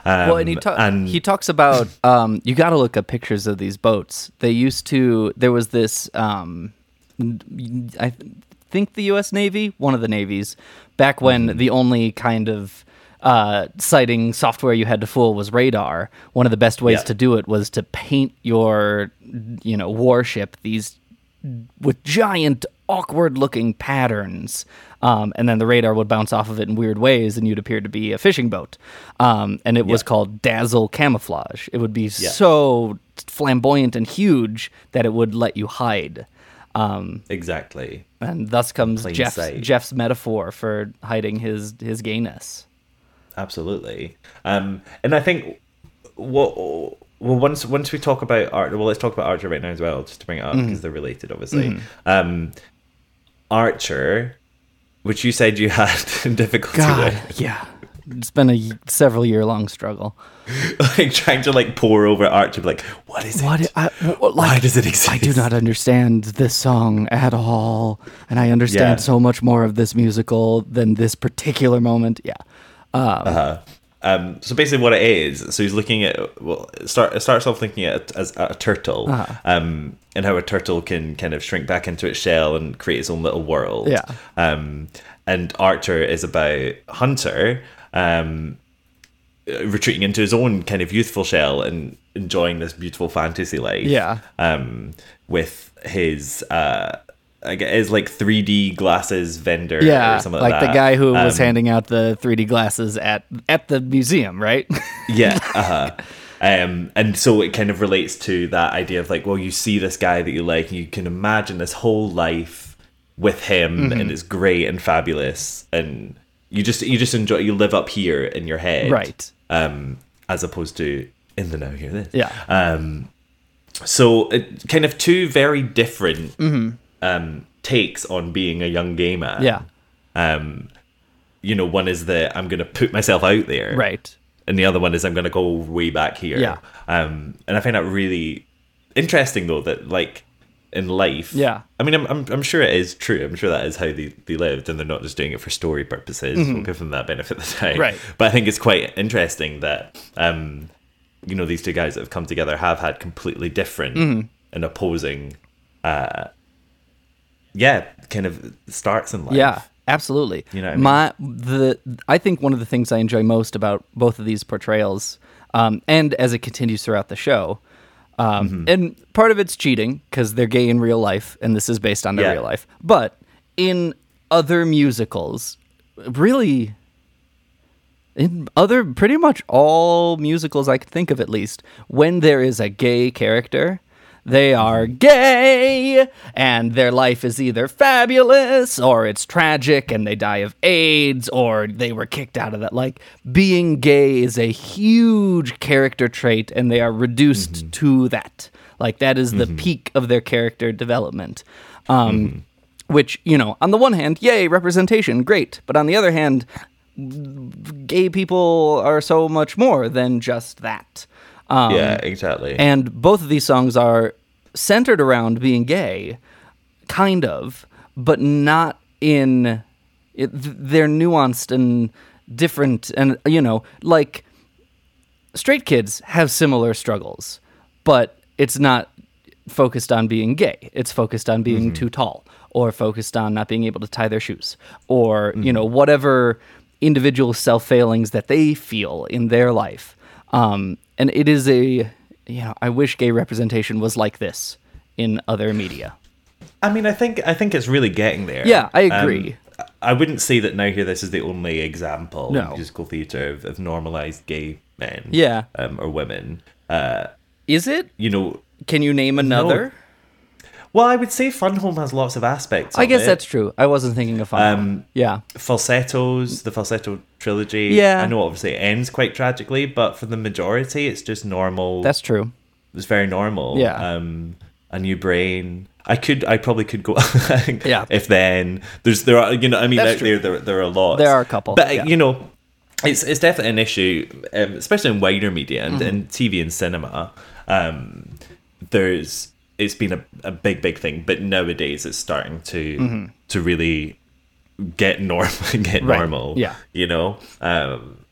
G: Um,
F: well, and he, ta-
G: and
F: he talks about um, you got to look up pictures of these boats. They used to. There was this. Um, I th- think the U.S. Navy, one of the navies, back when
G: Mm-hmm.
F: the only kind of uh, sighting software you had to fool was radar. One of the best ways
G: Yeah.
F: to do it was to paint your, you know, warship these with giant, awkward-looking patterns, um, and then the radar would bounce off of it in weird ways, and you'd appear to be a fishing boat. Um, and it was called dazzle camouflage. It would be so flamboyant and huge that it would let you hide. Um,
G: exactly.
F: and thus comes Jeff's. Jeff's metaphor for hiding his his gayness.
G: Absolutely. Um, and I think what well once once we talk about art, well let's talk about Archer right now as well, just to bring it up
F: Mm-hmm.
G: because they're related, obviously. Um, Archer, which you said you <laughs> had difficulty with,
F: yeah, It's been a several year long struggle. <laughs>
G: like trying to like pour over Archer, be like, what is
F: What
G: it?
F: I, what, like,
G: Why does it exist?
F: I do not understand this song at all, and I understand
G: Yeah.
F: so much more of this musical than this particular moment. Yeah,
G: Um, so basically, what it is, so he's looking at well, it start it starts off thinking at as a turtle,
F: Uh-huh.
G: um, and how a turtle can kind of shrink back into its shell and create its own little world.
F: Yeah.
G: Um, and Archer is about Hunter, um, retreating into his own kind of youthful shell and enjoying this beautiful fantasy life.
F: Yeah.
G: Um, with his uh, I guess his like 3D glasses vendor.
F: yeah,
G: Or something
F: like
G: like,
F: the guy who was
G: Um,
F: handing out the 3D glasses at at the museum, right? <laughs>
G: Yeah. Uh-huh. Um, and so it kind of relates to that idea of like, well, you see this guy that you like, and you can imagine this whole life with him,
F: Mm-hmm.
G: and it's great and fabulous, and you just you just enjoy you live up here in your head,
F: Right.
G: Um, as opposed to in the now, here this,
F: Yeah.
G: Um, so it, kind of two very different um takes on being a young gay man.
F: yeah,
G: Um, you know, one is that I'm going to put myself out there,
F: right.
G: and the other one is I'm going to go way back here.
F: Yeah.
G: Um, and I find that really interesting though that like in life.
F: Yeah.
G: I mean, I'm, I'm, I'm sure it is true. I'm sure that is how they, they lived, and they're not just doing it for story purposes. We'll give them that benefit of the.
F: Mm-hmm. Right.
G: But I think it's quite interesting that, um, you know, these two guys that have come together have had completely different
F: Mm-hmm.
G: and opposing, uh, yeah, kind of starts in life.
F: Yeah, absolutely.
G: You know I mean?
F: My the I think one of the things I enjoy most about both of these portrayals, um, and as it continues throughout the show, um,
G: Mm-hmm.
F: and part of it's cheating because they're gay in real life, and this is based on their
G: Yeah.
F: real life. But in other musicals, really. In other, pretty much all musicals I can think of, at least, when there is a gay character, they are gay, and their life is either fabulous or it's tragic and they die of AIDS or they were kicked out of that. Like, being gay is a huge character trait, and they are reduced mm-hmm. to that. Like, that is the mm-hmm. peak of their character development. Um, mm-hmm. Which, you know, on the one hand, yay, representation, great. But on the other hand, gay people are so much more than just that. Um,
G: yeah, exactly.
F: and both of these songs are centered around being gay, kind of, but not in. It, they're nuanced and different, and you know, like straight kids have similar struggles, but it's not focused on being gay. It's focused on being too tall, or focused on not being able to tie their shoes, or you know, whatever individual self failings that they feel in their life. Um, and it is a, you know, I wish gay representation was like this in other media.
G: I mean, I think I think it's really getting there.
F: Yeah, I agree.
G: Um, I wouldn't say that now here this is the only example
F: No.
G: in musical theatre of, of normalized gay men.
F: Yeah.
G: Um, or women. Uh,
F: Is it?
G: you know,
F: Can you name another?
G: Well, I would say Fun Home has lots of aspects.
F: I guess
G: it.
F: that's true. I wasn't thinking of fun.
G: Um,
F: yeah.
G: falsettos, the falsetto trilogy.
F: Yeah.
G: I know obviously it ends quite tragically, but for the majority, it's just normal.
F: That's true.
G: it's very normal.
F: Yeah.
G: Um, a new brain. I could, I probably could go. <laughs>
F: Yeah.
G: If then there's there are you know I mean out there there there are a lot.
F: There are a couple,
G: but
F: yeah.
G: you know. It's, it's definitely an issue, um, especially in wider media and,
F: Mm-hmm.
G: and TV and cinema. Um, there's it's been a, a big big thing, but nowadays it's starting to to really get normal <laughs> get
F: Mm-hmm. Right.
G: normal.
F: Yeah.
G: you know. Um,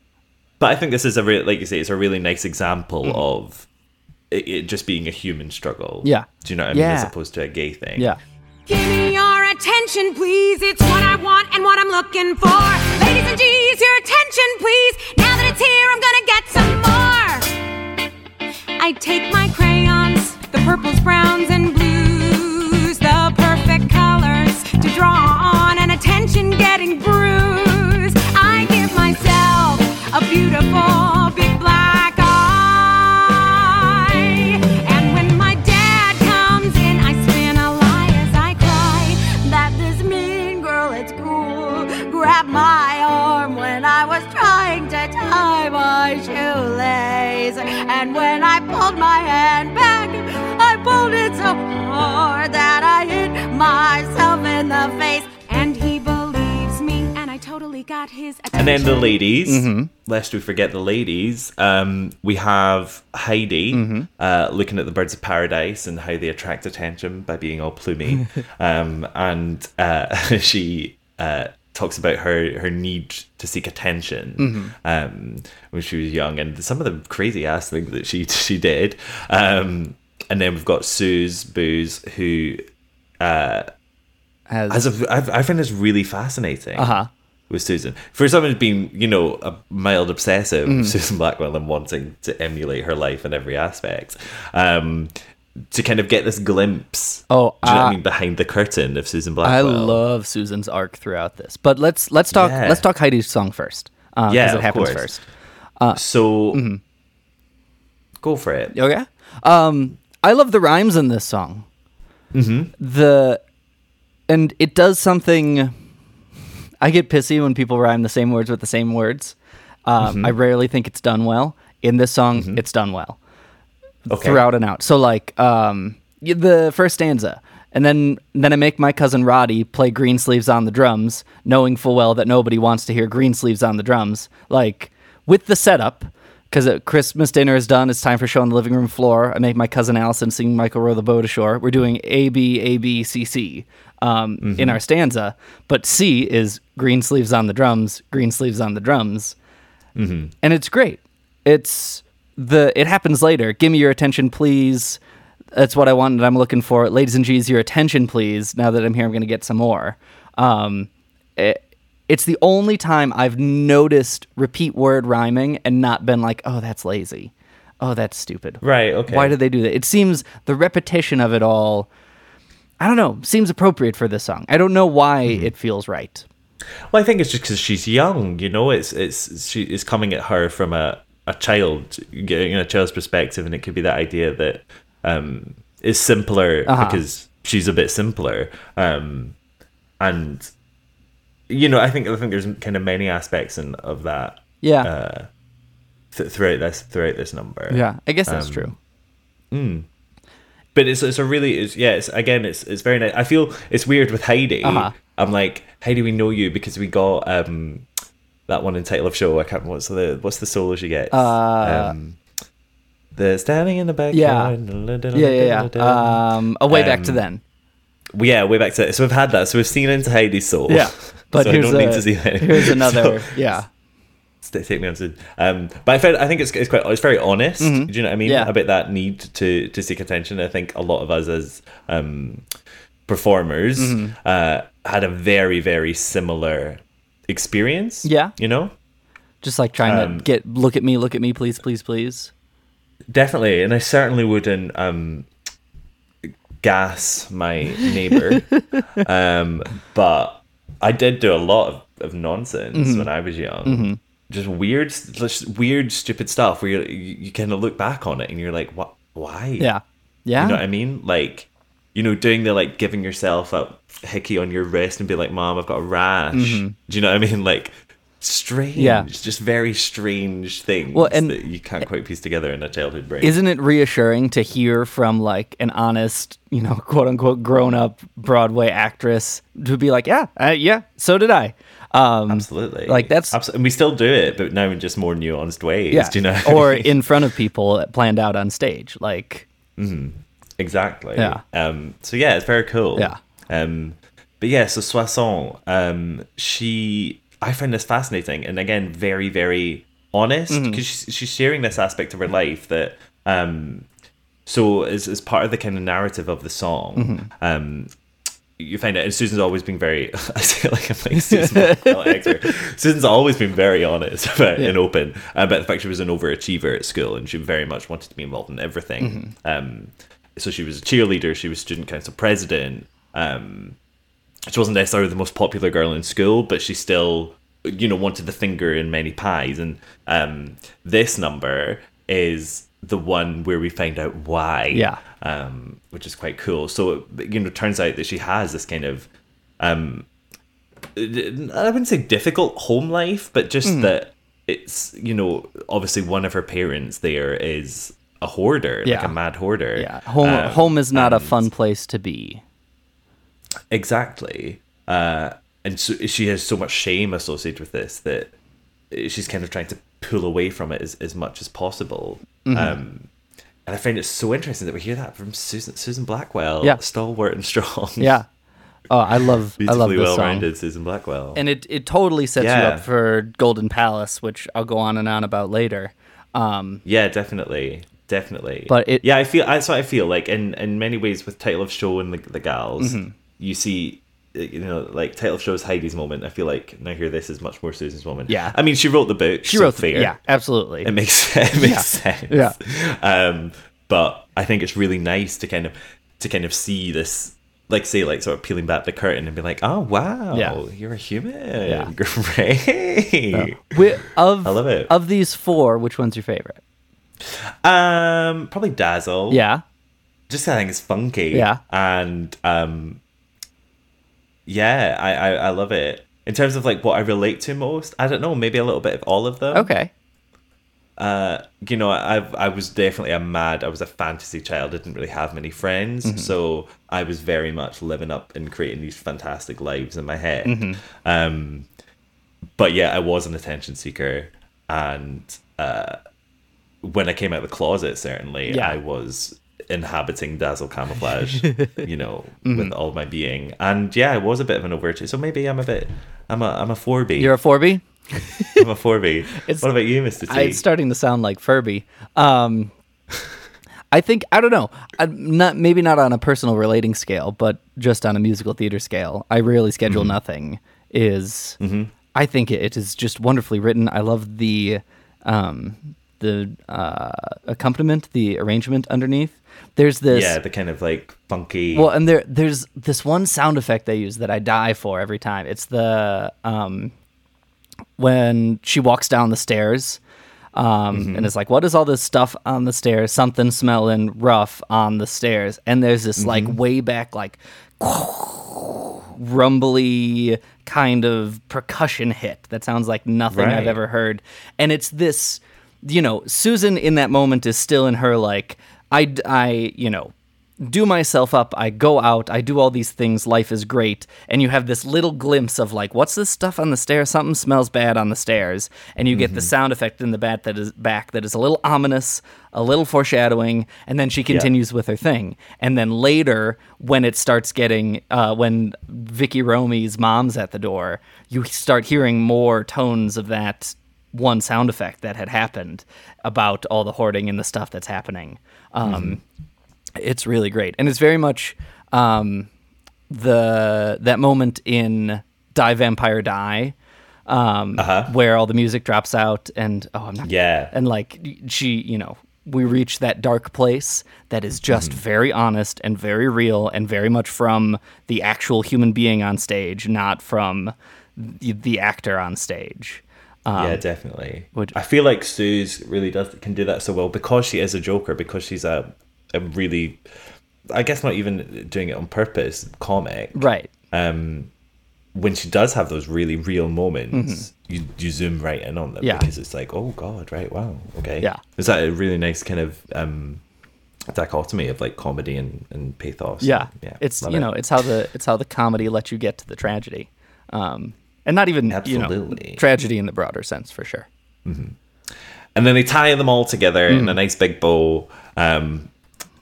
G: but I think this is a real, like you say, it's a really nice example of it, it just being a human struggle.
F: Mm-hmm. Yeah.
G: do you know what I mean? As opposed to a gay thing.
F: Yeah.
D: Give me your attention, please. It's what I want and what I'm looking for. Ladies and G's, your attention, please. Now that it's here, I'm gonna get some more. I take my crayons, the purples, browns, and blues, the perfect colors to draw on an attention getting bruise. I give myself a beautiful big black myself in the face. And he believes me, and I totally got his attention.
G: And then the ladies,
F: Mm-hmm.
G: lest we forget the ladies, um, we have Heidi
F: Mm-hmm.
G: uh, looking at the birds of paradise and how they attract attention by being all plumy. <laughs> um, and uh, <laughs> she uh, talks about her, her need to seek attention
F: Mm-hmm.
G: um, when she was young and some of the crazy ass things that she, <laughs> she did. Um, and then we've got Suze Booze, who
F: As,
G: as a, I, I find this really fascinating
F: uh-huh.
G: with Susan. For someone who's been, you know, a mild obsessive
F: Mm.
G: Susan Blackwell and wanting to emulate her life in every aspect, um, to kind of get this glimpse,
F: Oh,
G: do you know what
F: uh,
G: I mean, behind the curtain of Susan Blackwell.
F: I love Susan's arc throughout this. But let's let's talk
G: Yeah.
F: let's talk Heidi's song first. Uh, 'cause
G: Yeah,
F: it
G: of
F: happens
G: course.
F: first.
G: so
F: Mm-hmm.
G: go for it.
F: Okay. Um, I love the rhymes in this song. Mm-hmm. The and it does something. I get pissy when people rhyme the same words with the same words. Um, I rarely think it's done well. In this song, it's done well
G: Okay.
F: throughout and out. So like um, the first stanza, and then then I make my cousin Roddy play Green Sleeves on the drums, knowing full well that nobody wants to hear Green Sleeves on the drums. Like with the setup, because Christmas dinner is done, it's time for show on the living room floor. I make my cousin Allison sing Michael row the boat ashore. We're doing A B A B C C um, in our stanza, but C is Green Sleeves on the drums, Green Sleeves on the drums and it's great. It's the it happens later. Give me your attention, please. That's what I want and I'm looking for. Ladies and G's, your attention, please. Now that I'm here, I'm going to get some more. Um, it, it's the only time I've noticed repeat word rhyming and not been like, oh, that's lazy. Oh, that's stupid.
G: Right, okay.
F: Why did they do that? It seems the repetition of it all, I don't know, seems appropriate for this song. I don't know why
G: Mm-hmm.
F: it feels right.
G: Well, I think it's just because she's young. You know, it's it's she is coming at her from a a child, getting a child's perspective, and it could be that idea that um is simpler
F: Uh-huh.
G: because she's a bit simpler. Um, and you know, I think I think there's kind of many aspects in, of that
F: Yeah.
G: uh, th- throughout this throughout this number.
F: yeah, I guess that's
G: um,
F: true.
G: but it's it's a really it's yeah it's again it's it's very nice. I feel it's weird with Heidi.
F: Uh-huh.
G: I'm like Heidi, we know you because we got um that one in title of show. I can't. What's the what's the solo she gets?
F: Uh,
G: um, the standing in the back.
F: Yeah. Yeah, yeah, yeah. Um, a way back to
G: Um,
F: then.
G: Yeah, way back to so we've had that. So we've seen into Heidi's soul.
F: Yeah, <laughs> but
G: so
F: here's a,
G: need to see that.
F: here's <laughs> another.
G: So-
F: yeah,
G: take me on to um but i found i think it's, it's quite it's very honest
F: Mhm.
G: do you know what i mean
F: Yeah.
G: about that need to to seek attention i think a lot of us as um performers
F: Mhm.
G: uh had a very very similar experience
F: Yeah.
G: you know
F: just like trying
G: Um,
F: to get look at me, look at me, please, please, please.
G: definitely and i certainly wouldn't um gas my neighbor <laughs> um but i did do a lot of, of nonsense
F: Mhm.
G: when i was young
F: Mhm.
G: just weird just weird stupid stuff where you you, you kind of look back on it and you're like what why
F: Yeah, yeah.
G: you know what i mean like you know doing the like giving yourself a hickey on your wrist and be like mom i've got a rash
F: Mhm.
G: do you know what i mean like strange
F: Yeah.
G: just very strange things
F: Well, and-
G: that you can't quite piece together in a childhood brain
F: Isn't it reassuring to hear from like an honest, you know, <laughs> quote unquote grown up Broadway actress to be like, yeah, uh, yeah, so did I. Um,
G: Absolutely.
F: Like that's
G: Absolutely. And we still do it, but now in just more nuanced ways.
F: yeah,
G: Do you know?
F: or <laughs> in front of people planned out on stage. Like
G: Mhm. Exactly.
F: Yeah.
G: Um, so yeah, it's very cool.
F: Yeah.
G: Um, but yeah, so Soissons, um, she, I find this fascinating, and again, very, very honest because she's, she's sharing this aspect of her life that, um, so as, as part of the kind of narrative of the song,
F: Mhm.
G: um, you find out, and Susan's always been very, <laughs> I say like I'm like Susan. <laughs> Susan's always been very honest <laughs> about
F: Yeah.
G: and open about the fact she was an overachiever at school and she very much wanted to be involved in everything.
F: Mm-hmm.
G: Um, so she was a cheerleader, she was student council president. Um, she wasn't necessarily the most popular girl in school, but she still, you know, wanted the finger in many pies. And um, this number is the one where we find out why.
F: Yeah.
G: Um, which is quite cool. So, you know, it turns out that she has this kind of, um, I wouldn't say difficult home life, but just
F: Mm.
G: that it's, you know, obviously one of her parents there is a hoarder, like a mad hoarder.
F: yeah, home
G: Um,
F: home is not a fun place to be.
G: Exactly. Uh, and so she has so much shame associated with this that she's kind of trying to pull away from it as, as much as possible.
F: Mhm.
G: Um, and I find it so interesting that we hear that from Susan Susan Blackwell,
F: Yeah.
G: stalwart and strong.
F: Yeah. Oh, I love I love this song.
G: well-rounded Susan Blackwell.
F: and it it totally sets you up for Golden Palace, which I'll go on and on about later. Um,
G: yeah, definitely, definitely.
F: But it-
G: yeah, I feel that's what I feel like in in many ways with title of show and the, the gals,
F: Mhm.
G: You see. You know, like title of show Heidi's moment. I feel like now here this is much more Susan's moment.
F: Yeah.
G: I mean, she wrote the book.
F: she
G: so
F: wrote the,
G: fair.
F: yeah, absolutely.
G: It makes <laughs> it makes
F: Yeah.
G: sense.
F: Yeah.
G: Um, but I think it's really nice to kind of to kind of see this, like say, like sort of peeling back the curtain and be like, oh wow,
F: Yeah.
G: you're a human.
F: Yeah. <laughs>
G: Great.
F: Wi- of
G: I love it.
F: of these four, which one's your favorite?
G: Um, probably Dazzle.
F: Yeah,
G: Just I think it's funky.
F: Yeah.
G: And um, yeah, I, I I love it. In terms of like what I relate to most, I don't know, maybe a little bit of all of them.
F: okay.
G: uh you know i i was definitely a mad i was a fantasy child I didn't really have many friends
F: Mm-hmm.
G: so i was very much living up and creating these fantastic lives in my head
F: Mhm.
G: um but yeah i was an attention seeker and uh when i came out of the closet certainly
F: Yeah.
G: i was inhabiting dazzle camouflage <laughs> you know
F: Mhm.
G: with all my being and yeah i was a bit of an overachiever so maybe i'm a bit i'm a i'm a 4b
F: You're a 4b <laughs>
G: i'm a 4b <laughs>
F: It's-
G: what about you mr t
F: it's starting to sound like Furby. Um, I think I don't know. I'm not maybe not on a personal relating scale, but just on a musical theater scale. I rarely schedule
G: Mm-hmm.
F: nothing. Is I think it, it is just wonderfully written. I love the um, the uh, accompaniment, the arrangement underneath. There's this
G: yeah, the kind of like funky.
F: well, and there there's this one sound effect they use that I die for every time. It's the um when she walks down the stairs. Um, and it's like, what is all this stuff on the stairs? Something smelling rough on the stairs. And there's this like way back, like rumbly kind of percussion hit that sounds like nothing I've ever heard. And it's this, you know, Susan in that moment is still in her like, I, I, you know, do myself up. I go out. I do all these things. Life is great. And you have this little glimpse of like, what's this stuff on the stairs? Something smells bad on the stairs. And you get the sound effect in the bat that is back that is a little ominous, a little foreshadowing. And then she continues with her thing. And then later, when it starts getting, uh, when Vicky Romy's mom's at the door, you start hearing more tones of that one sound effect that had happened about all the hoarding and the stuff that's happening. Um, It's really great, and it's very much um, the that moment in Die Vampire Die, um, where all the music drops out, and oh, I'm not
G: Yeah.
F: and like she, you know, we reach that dark place that is just very honest and very real and very much from the actual human being on stage, not from the, the actor on stage. Um,
G: yeah, definitely.
F: would-
G: I feel like Suze really does can do that so well because she is a Joker, because she's a a really, I guess not even doing it on purpose, comic.
F: Right.
G: Um, when she does have those really real moments, you you zoom right in on them
F: Mm-hmm. Yeah.
G: because it's like, oh god, right, wow, okay,
F: Yeah.
G: Is that a really nice kind of um dichotomy of like comedy and and pathos?
F: Yeah,
G: yeah.
F: It's you
G: it.
F: know, it's how the it's how the comedy lets you get to the tragedy, um, and not even you know tragedy in the broader sense for sure.
G: and then they tie them all together in
F: Mm.
G: a nice big bow um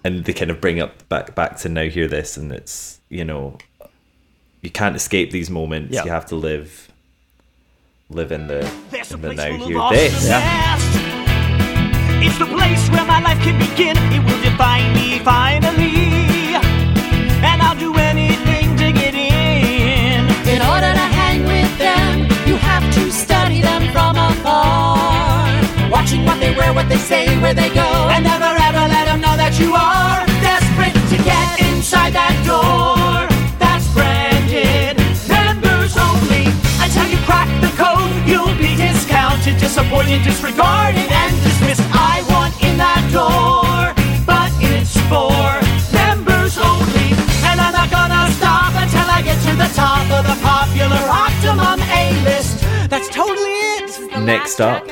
G: and they kind of bring up back back to now hear this and it's you know you can't escape these moments
F: Yeah.
G: you have to live live in the in the now hear
J: awesome
G: this
J: zest. It's the place where my life can begin. It will define me finally. And I'll do anything to get in.
C: In order to they where they go.
J: And never ever let them know that you are desperate to get inside that door. That's branded members only. Until you crack the code, you'll be discounted, disappointed, disregarded, and dismissed. I want in that door, but it's for members only. And I'm not gonna stop until I get to the top of the popular Optimum A list. That's totally it.
G: next up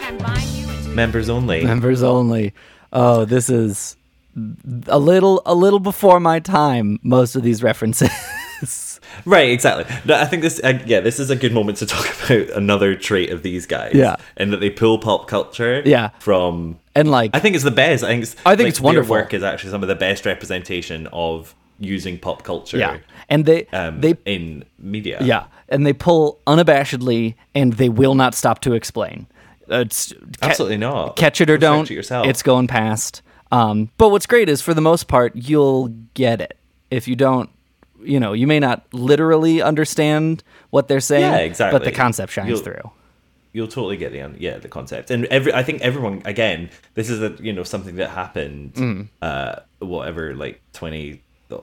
G: members only
F: Members only. Oh, this is a little a little before my time. Most of these references. <laughs>
G: right exactly no, i think this uh, yeah this is a good moment to talk <laughs> about another trait of these guys
F: Yeah.
G: and that they pull pop culture
F: Yeah.
G: from
F: and like
G: I think it's the best. I think it's,
F: I think
G: like,
F: it's wonderful.
G: Their work is actually some of the best representation of using pop culture.
F: yeah, and they
G: um,
F: they
G: in media.
F: yeah, and they pull unabashedly, and they will not stop to explain. Uh, It's ca-
G: absolutely not.
F: catch it or don't.
G: it yourself.
F: It's going past. Um, but what's great is for the most part you'll get it. If you don't, you know, you may not literally understand what they're saying.
G: Yeah, exactly.
F: But the concept shines
G: You'll-
F: through.
G: You'll totally get the yeah the concept, and every I think everyone again. This is a you know something that happened.
F: Mm.
G: Uh, whatever, like twenty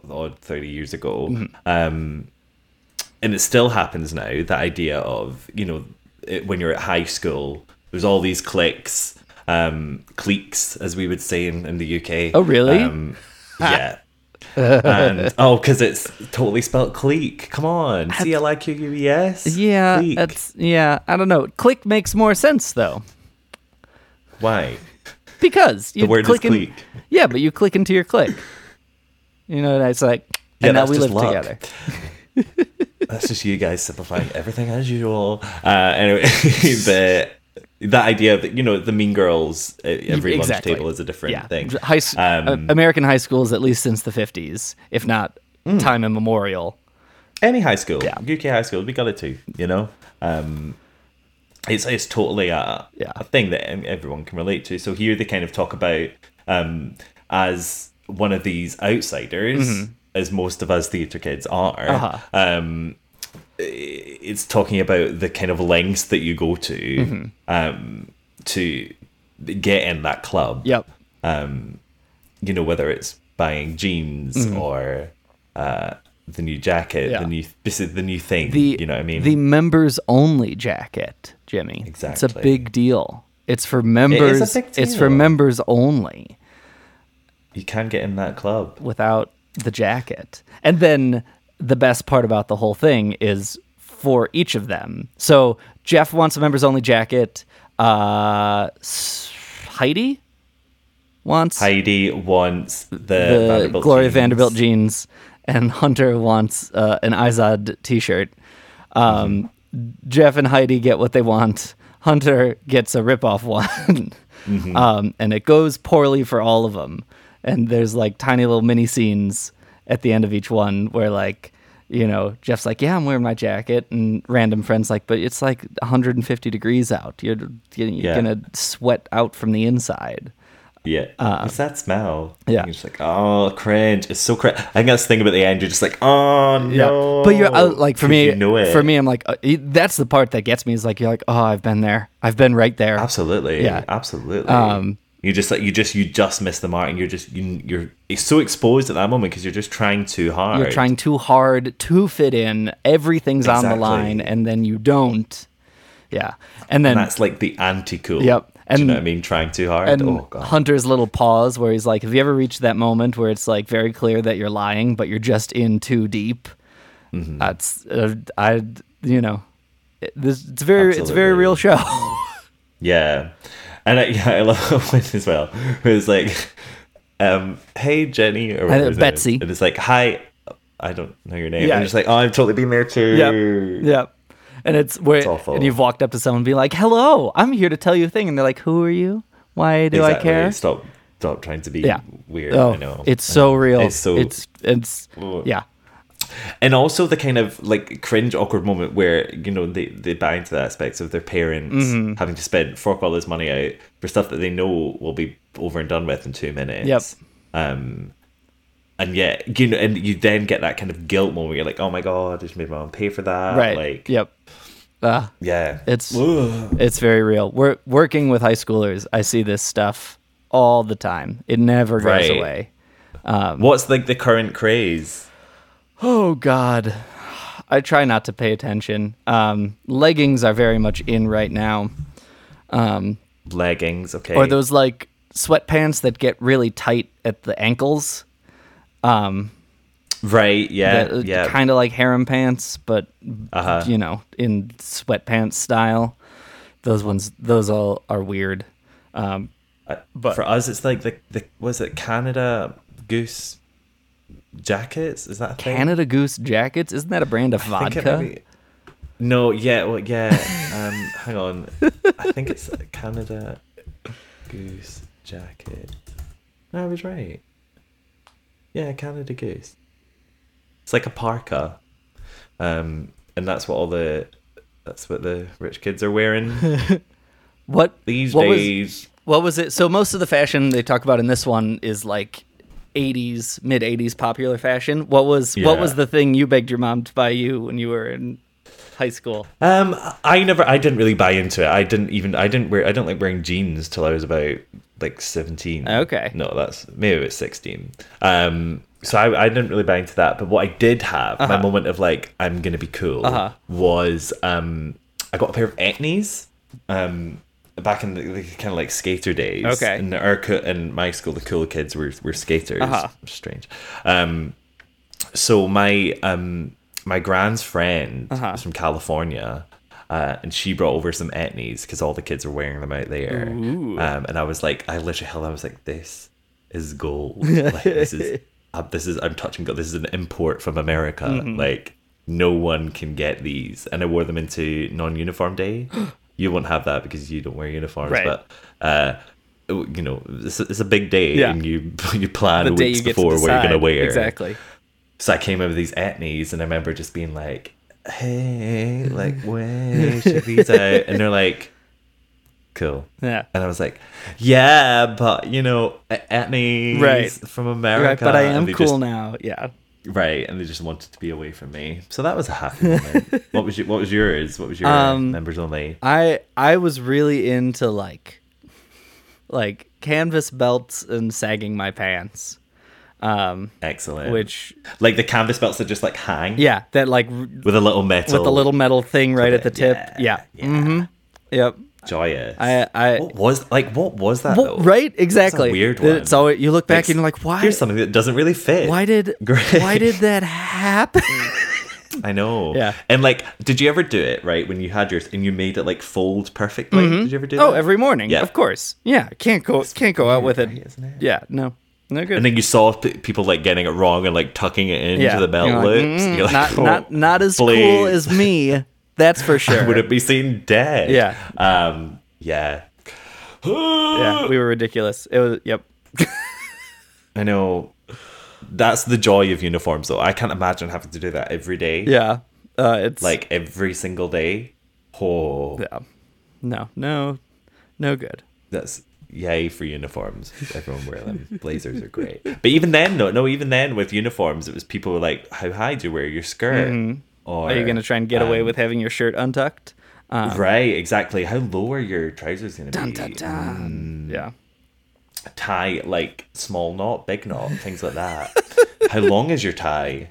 G: odd thirty years ago.
F: Mm-hmm.
G: Um, and it still happens now. The idea of you know it, when you're at high school, there's all these cliques, um, cliques as we would say in, in the UK.
F: Oh, really?
G: Um, yeah. and <laughs> oh, because it's totally spelled clique. Come on, C L I Q U E S.
F: Yeah,
G: Clique.
F: that's yeah. I don't know. Click makes more sense though,
G: Why?
F: because you
G: The word is
F: in-
G: clique.
F: Yeah, but you click into your click. You know, and it's like,
G: Yeah,
F: and now we live
G: luck.
F: together.
G: That's just you guys simplifying everything as usual. Uh, anyway, <laughs> the that idea that you know the Mean Girls, uh, every
F: Exactly.
G: lunch table is a different
F: yeah.
G: thing.
F: High, s-
G: Um,
F: uh, American high schools, at least since the fifties, if not
G: Mm.
F: time immemorial.
G: Any high school,
F: Yeah.
G: UK high school, we got it too. You know, um, it's it's totally a
F: Yeah.
G: a thing that everyone can relate to. So here they kind of talk about um, as one of these outsiders, as most of us theatre kids are.
F: Mm-hmm. Uh-huh.
G: It's talking about the kind of lengths that you go to
F: Mm-hmm.
G: um, to get in that club.
F: Yep.
G: Um, you know, whether it's buying jeans or uh, the new jacket,
F: Mm-hmm. Yeah.
G: the new this is the new thing.
F: The
G: you know what I mean?
F: The members only jacket, Jimmy. Exactly. It's a big deal. It's for members. It's for members only.
G: you can't get in that club.
F: without the jacket. And then the best part about the whole thing is for each of them. So Jeff wants a members only jacket. Uh, Heidi wants
G: Heidi wants the,
F: the
G: Vanderbilt
F: Gloria
G: jeans.
F: Vanderbilt jeans, and Hunter wants uh, an Izod T-shirt. Um, Jeff and Heidi get what they want. Hunter gets a ripoff one,
G: Mm-hmm. <laughs>
F: um, and it goes poorly for all of them. And there's like tiny little mini scenes at the end of each one where like. You know, Jeff's like, "Yeah, I'm wearing my jacket," and random friends like, "But it's like 150 degrees out. You're you're
G: Yeah.
F: gonna sweat out from the inside."
G: Yeah. What's that smell?
F: Uh, yeah.
G: You're just like, oh, cringe. It's so cringe. I think that's the thing about the end. You're just like, oh, no.
F: But you're uh, like for me,
G: you know
F: for me, I'm like uh, that's the part that gets me is like you're like oh I've been there, I've been right there.
G: Absolutely.
F: Yeah.
G: Absolutely.
F: Um,
G: you just like you just you just miss the mark and you're just you, you're it's so exposed at that moment because you're just trying too hard.
F: You're trying too hard to fit in. Everything's on the line, and then you don't. Yeah, and then
G: and that's like the anti cool.
F: Yep.
G: And you know what I mean? Trying too hard.
F: and
G: oh god.
F: Hunter's little pause where he's like, "Have you ever reached that moment where it's like very clear that you're lying, but you're just in too deep?"
G: Mm-hmm.
F: That's uh, I, you know, it, this it's very it's a very real show. <laughs>
G: Yeah. And I, <laughs> yeah, I love <laughs> when as well. It was like, um, hey Jenny or whatever his name is.
F: Betsy.
G: And it's like, hi. I don't know your name.
F: Yeah.
G: And it's like, oh, I've totally been there too.
F: Yep. Yep. And it's where
G: It's awful.
F: and you've walked up to someone and be like, "Hello, I'm here to tell you a thing," and they're like, "Who are you? Why do
G: Exactly.
F: I care?"
G: Stop. Stop trying to be
F: Yeah.
G: weird.
F: Oh,
G: I know.
F: it's
G: I
F: so real.
G: It's so.
F: it's it's yeah.
G: And also the kind of like cringe awkward moment where you know they they buy into the aspects of their parents
F: Mm-hmm.
G: having to spend fork all this money out for stuff that they know will be over and done with in two minutes
F: Yep.
G: um and yet you know and you then get that kind of guilt moment where you're like oh my god I just made my mom pay for that
F: right.
G: like
F: yep. Uh,
G: yeah
F: it's
G: Ugh.
F: it's very real. We're working with high schoolers. I see this stuff all the time. It never goes
G: Right.
F: away.
G: what's like the current craze
F: Oh God, I try not to pay attention. Um, leggings are very much in right now.
G: Um, leggings okay
F: or those like sweatpants that get really tight at the ankles.
G: Um, right yeah
F: that,
G: yeah
F: Kind of like harem pants, but
G: Uh-huh.
F: you know, in sweatpants style. Those ones, those all are weird. Um,
G: Uh,
F: but-
G: for us it's like the the was it Canada Goose jackets is that a thing?
F: Canada Goose jackets, isn't that a brand of
G: I think it
F: vodka?
G: be- No, yeah, well, yeah. Um, <laughs> hang on. I think it's Canada Goose jacket. No, I was right. Yeah, Canada Goose. It's like a parka, um, and that's what all the that's what the rich kids are wearing <laughs>
F: What
G: these
F: what was-
G: days.
F: What was it? So most of the fashion they talk about in this one is like 80s, mid 80s popular fashion. What was what was the thing you begged your mom to buy you when you were in high school?
G: Um, I never, I didn't really buy into it. I didn't even, I didn't wear, I didn't like wearing jeans till I was about like seventeen.
F: Okay.
G: No, that's maybe it was sixteen. Um, so I, I didn't really buy into that. But what I did have, my moment of like, I'm gonna be cool,
F: Uh-huh.
G: was um, I got a pair of Etnies. Um. Back in the, the kind of like skater days,
F: Okay.
G: In our co- in my school, the cool kids were were skaters.
F: Uh-huh.
G: Strange. Um, so my um my grand's friend
F: Uh-huh.
G: was from California. Uh, and she brought over some etnies because all the kids were wearing them out there. Um, and I was like, I literally held. I was like, this is gold. <laughs> like this is, uh, this is. I'm touching gold. This is an import from America.
F: Mm-hmm.
G: Like no one can get these. And I wore them into non-uniform day. <gasps> you won't have that because you don't wear uniforms.
F: Right.
G: But uh, you know, it's, it's a big day,
F: Yeah.
G: and you <laughs> you plan
F: The
G: weeks
F: you
G: before what you're gonna wear.
F: Exactly.
G: So I came in with these etnies, and I remember just being like, "Hey, like, <laughs> where check these out?" And they're like, "Cool."
F: Yeah.
G: And I was like, "Yeah, but you know, etnies
F: Right.
G: from
F: Right,
G: America."
F: but I am cool
G: just-
F: now. Yeah.
G: Right, and they just wanted to be away from me. So that was a happy moment. <laughs> what was your, What was yours? What was your
F: Um,
G: members only?
F: I I was really into like like canvas belts and sagging my pants. Um
G: Excellent.
F: which
G: like the canvas belts that just like hang.
F: yeah, that like
G: With a little metal.
F: with a little metal thing right at the tip. Yeah.
G: Yeah.
F: Mm-hmm. Yep.
G: Joyous.
F: I I
G: what was like? What was that? Though?
F: right, exactly.
G: weird
F: It's
G: one.
F: always, you look back
G: Like,
F: and you're like, why?
G: Here's something that doesn't really fit.
F: Why did <laughs>
G: Great.
F: why did that happen? <laughs>
G: I know.
F: Yeah.
G: And like, did you ever do it right when you had yours and you made it like fold perfectly? Did you ever do
F: Oh,
G: that?
F: every morning,
G: Yeah.
F: of course. Yeah, can't go can't go out with it.
G: right, it?
F: Yeah, no, no good.
G: And then you saw p- people like getting it wrong and like tucking it into
F: yeah,
G: the belt
F: You're like,
G: loops.
F: "Mm,
G: You're like,
F: not <laughs>
G: "Oh,
F: not not as cool as me. That's for <laughs> sure.
G: Would it be seen dead?
F: Yeah.
G: Um. Yeah.
F: yeah, we were ridiculous. It was. Yep. <laughs>
G: I know. That's the joy of uniforms, though. I can't imagine having to do that every day.
F: Yeah. Uh, it's
G: Like every single day. Oh,
F: yeah. No, no, no good.
G: that's yay for uniforms. Everyone wear them. <laughs> Blazers are great. But even then, no, no, even then with uniforms, it was people were like, "How high do you wear your skirt?" Or.
F: Are you gonna try and get away
G: um,
F: with having your shirt untucked? Um,
G: Right, exactly. How low are your trousers going to be?
F: dun, dun. Yeah.
G: Tie like small knot, big knot, things like that. <laughs> How long is your tie?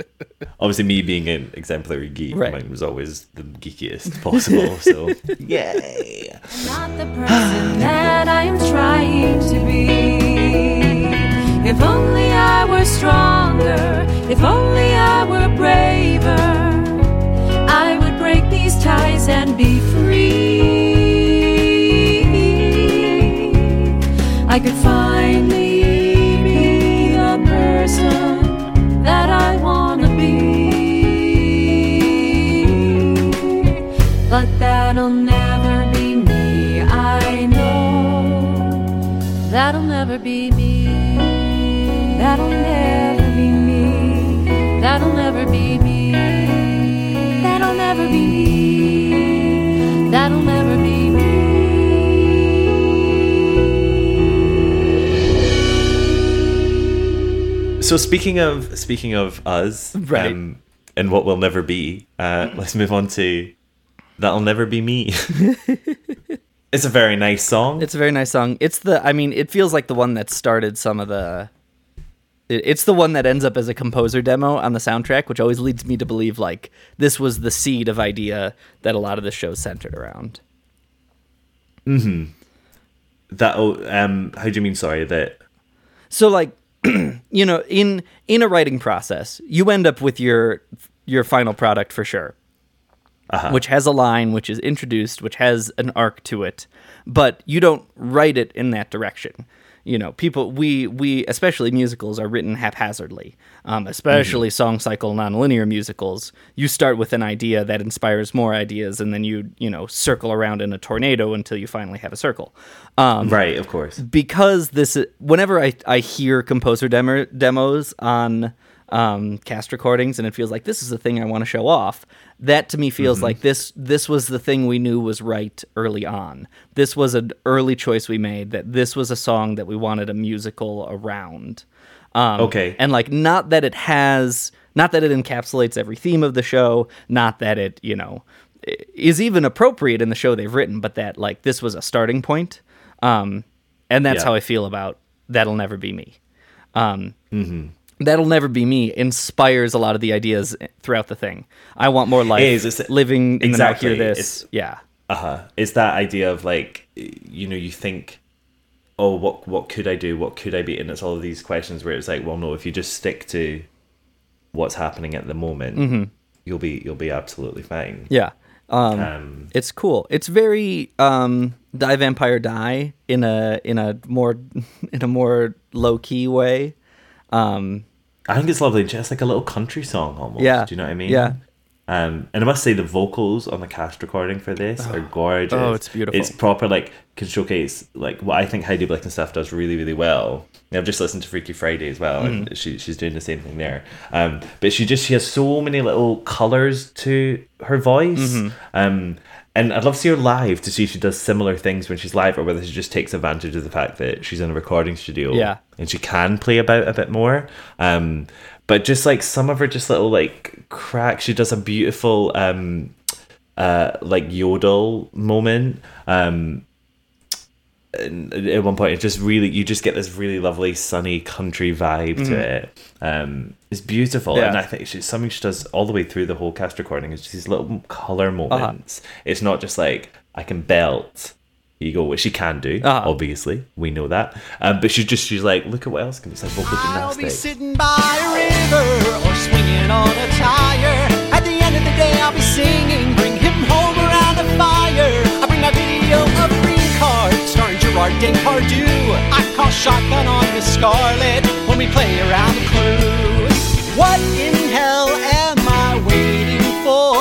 G: Obviously, me being an exemplary geek,
F: Right.
G: mine was always the geekiest <laughs> possible. So, <laughs> yay!
D: not the person <sighs> that I am trying to be. If only I were stronger, if only I were braver, and be free. I could finally be the person that I want to be. But that'll never be me, I know. That'll never be me. That'll never be me. That'll never be me. That'll never be me.
G: So speaking of speaking of us,
F: Right.
G: um, and what will never be, uh, <laughs> let's move on to that'll never be me. <laughs> it's a very nice song.
F: It's a very nice song. It's the. I mean, it feels like the one that started some of the. it- It's the one that ends up as a composer demo on the soundtrack, which always leads me to believe like this was the seed of idea that a lot of the show centered around. Hmm.
G: That um, how do you mean? Sorry, that
F: so like <clears throat> you know in in a writing process you end up with your your final product for sure. Uh-huh. Which has a line which is introduced which has an arc to it but you don't write it in that direction you know people we we especially musicals are written haphazardly. Um, especially song cycle nonlinear musicals. You start with an idea that inspires more ideas and then you you know circle around in a tornado until you finally have a circle. Um,
G: right, of course.
F: because this whenever I, I hear composer demo, demos on um, cast recordings and it feels like this is the thing I want to show off that to me feels like this this was the thing we knew was right early on this was an early choice we made that this was a song that we wanted a musical around um,
G: Okay.
F: and like not that it has not that it encapsulates every theme of the show not that it you know is even appropriate in the show they've written but that like this was a starting point um, and that's
G: Yeah.
F: how I feel about That'll Never Be Me. Um,
G: Mm-hmm.
F: That'll Never Be Me inspires a lot of the ideas throughout the thing. I want more life.
G: Is, it's-
F: living in
G: exactly,
F: the this.
G: it's-
F: Yeah.
G: Uh huh. It's that idea of like, you know, you think, oh, what what could I do? What could I be? And it's all of these questions where it's like, well, no, if you just stick to what's happening at the moment, you'll be you'll be absolutely fine.
F: Yeah. Um,
G: Um,
F: it's cool. It's very um, Die Vampire Die in a in a more <laughs> in a more low key way. Um,
G: I think it's lovely, just like a little country song almost.
F: Yeah.
G: Do you know what I mean?
F: Yeah.
G: Um, and I must say the vocals on the cast recording for this are gorgeous.
F: Oh, it's beautiful.
G: It's proper like can showcase like what I think Heidi Blickenstaff does really really well. And I've just listened to Freaky Friday as well,
F: Mm-hmm.
G: and she she's doing the same thing there. Um, but she just she has so many little colors to her voice.
F: Mm-hmm.
G: Um, and I'd love to see her live to see if she does similar things when she's live, or whether she just takes advantage of the fact that she's in a recording studio
F: Yeah.
G: and she can play about a bit more. Um, but just like some of her just little like cracks, she does a beautiful um, uh, like yodel moment. Um, and at one point, it just really you just get this really lovely sunny country vibe to it. Um, it's beautiful,
F: Yeah.
G: and I think she's something she does all the way through the whole cast recording. Is just these little color moments. It's not just like I can belt. You go, which she can do.
F: Uh-huh.
G: Obviously, we know that. Um, but she's just she's like, look at what else can be. It's like vocal
I: I'll be
G: gymnastics.
I: sitting by a river or swinging on a tire. At the end of in Pardue. I call shotgun on the Scarlet when we play around the clue. What in hell am I waiting for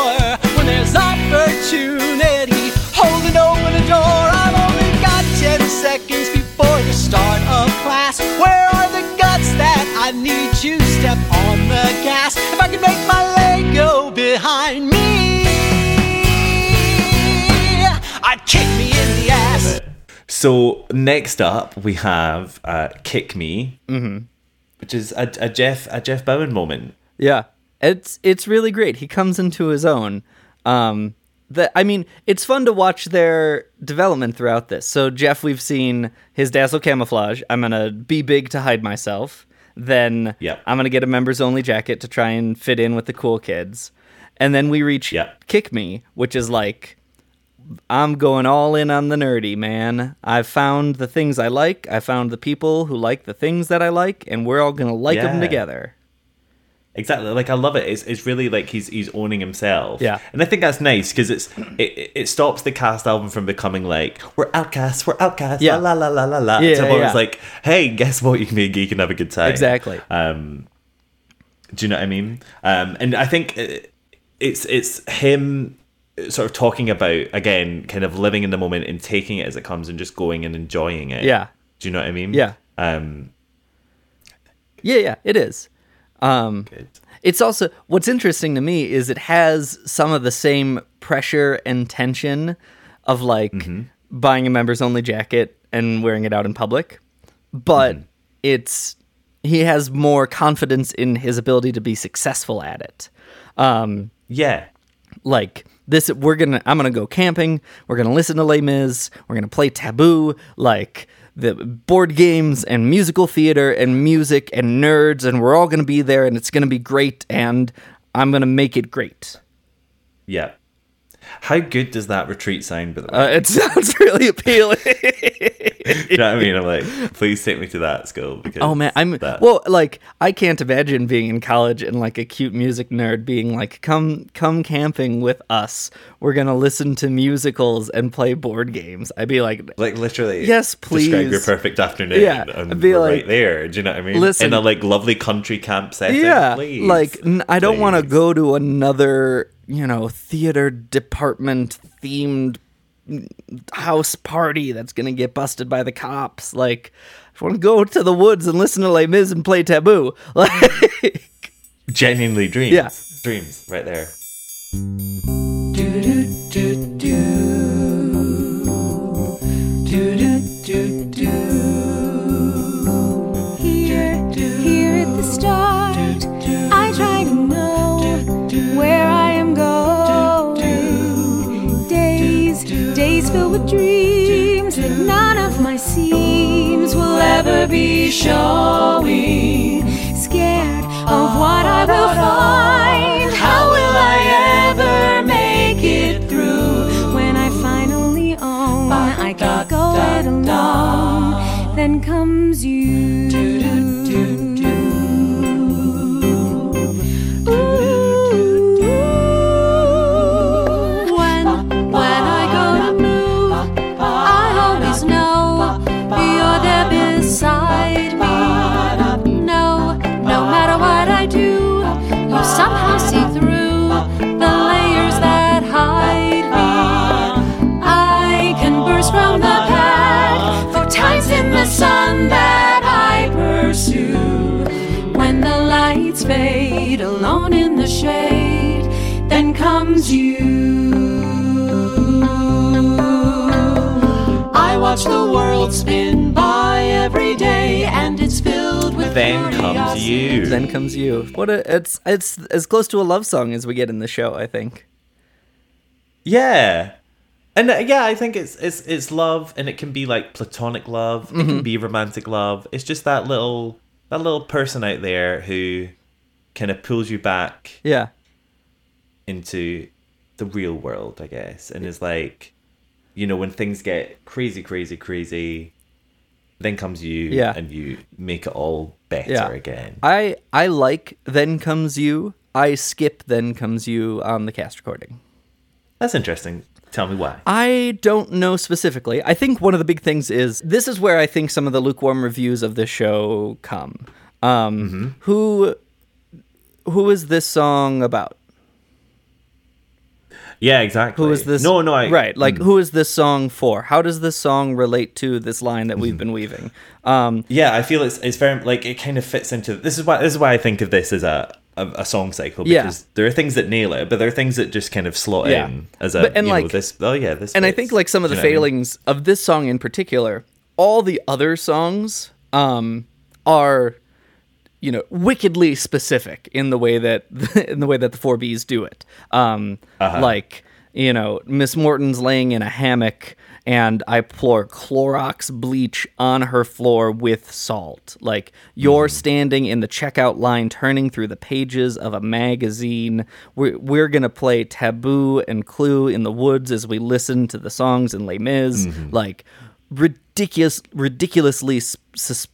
I: when there's opportunity holding open the door? I've only got 10 seconds before the start of class. Where are the guts that I need to step on the gas? If I could make my leg go behind me, I'd kick me in the ass.
G: So next up we have uh, "Kick Me," which is a, a Jeff a Jeff Bowen moment.
F: Yeah, it's it's really great. He comes into his own. Um, that I mean, it's fun to watch their development throughout this. So Jeff, we've seen his dazzle camouflage. I'm gonna be big to hide myself. Then
G: Yep.
F: I'm gonna get a members only jacket to try and fit in with the cool kids. And then we reach
G: Yep.
F: Kick Me, which is like I'm going all in on the nerdy, man. I've found the things I like. I found the people who like the things that I like, and we're all gonna like them together.
G: Exactly, like I love it. It's, it's really like he's he's owning himself.
F: Yeah.
G: and I think that's nice because it's it, it- stops the cast album from becoming like we're outcasts, we're outcasts,
F: Yeah.
G: la la la la la.
F: Yeah,
G: to the point where
F: yeah.
G: It's like, hey, guess what? You can be a geek and have a good time.
F: Exactly.
G: Um, do you know what I mean? Um, and I think it- it's it's him sort of talking about again, kind of living in the moment and taking it as it comes and just going and enjoying it.
F: Yeah.
G: Do you know what I mean?
F: Yeah.
G: Um,
F: Yeah, yeah, it is. Um,
G: good.
F: it's also what's interesting to me is it has some of the same pressure and tension of like
G: Mm-hmm.
F: buying a members only jacket and wearing it out in public, but
G: Mm-hmm.
F: it's he has more confidence in his ability to be successful at it. Um,
G: Yeah.
F: like this we're gonna i'm gonna go camping. We're gonna listen to les mis. We're gonna play taboo like the board games and musical theater and music and nerds and we're all gonna be there and it's gonna be great and i'm gonna make it great.
G: Yeah. How good does that retreat sound, by
F: uh, it <laughs> sounds really appealing <laughs>
G: you know what I mean? I'm like, please take me to that school because
F: oh man i'm
G: that-
F: well like i can't imagine being in college and like a cute music nerd being like come come camping with us we're gonna listen to musicals and play board games i'd be like
G: like literally
F: Yes, please.
G: describe your perfect afternoon
F: Yeah,
G: and
F: I'd be like,
G: right there do you know what I mean
F: listen-
G: in a like lovely country camp setting
F: yeah
G: please.
F: like n- i don't want to go to another you know theater department themed house party that's gonna get busted by the cops. Like i want to go to the woods and listen to Les Mis and play taboo <laughs> like
G: genuinely dreams.
F: Yeah.
G: dreams right there
D: filled with dreams none of my seams will ever be showing. Scared of what I will find. How will I ever make it through when I finally own I can't go it alone? Then comes you. Sun that I pursue. When the lights fade alone in the shade, then comes you. I watch the world spin by every day, and it's filled with
G: then comes you.
F: Then comes you. What a it's it's as close to a love song as we get in the show i think.
G: Yeah and uh, yeah I think it's it's it's love and it can be like platonic love it
F: Mm-hmm.
G: can be romantic love it's just that little that little person out there who kind of pulls you back
F: yeah
G: into the real world, I guess, and is like, you know, when things get crazy, crazy, crazy, then comes you,
F: Yeah.
G: and you make it all better
F: Yeah.
G: again.
F: i i like then comes you i skip then comes you on the cast recording
G: That's interesting. Tell me why.
F: I don't know specifically. I think one of the big things is this is where I think some of the lukewarm reviews of this show come. Um,
G: Mm-hmm.
F: Who who is this song about?
G: Yeah, exactly.
F: Who is this?
G: No, no, I,
F: right. Like,
G: mm.
F: who is this song for? How does this song relate to this line that
G: Mm-hmm.
F: we've been weaving? Um,
G: Yeah, I feel it's it's very like it kind of fits into this is why this is why I think of this as a a, a song cycle
F: Yeah.
G: because there are things that nail it, but there are things that just kind of slot
F: Yeah.
G: in as a
F: But- and
G: you know,
F: like-
G: this. Oh yeah, this.
F: and I think like some of the
G: what I mean?
F: failings of this song in particular, all the other songs um, are, you know, wickedly specific in the way that <laughs> in the way that the four Bs do it. Um,
G: Uh-huh.
F: Like you know, Miss Morton's laying in a hammock. And I pour Clorox bleach on her floor with salt. Like you're
G: Mm-hmm.
F: standing in the checkout line, turning through the pages of a magazine. We're, we're gonna play Taboo and Clue in the woods as we listen to the songs in Les Mis.
G: Mm-hmm.
F: Like ridiculous, ridiculously, sus-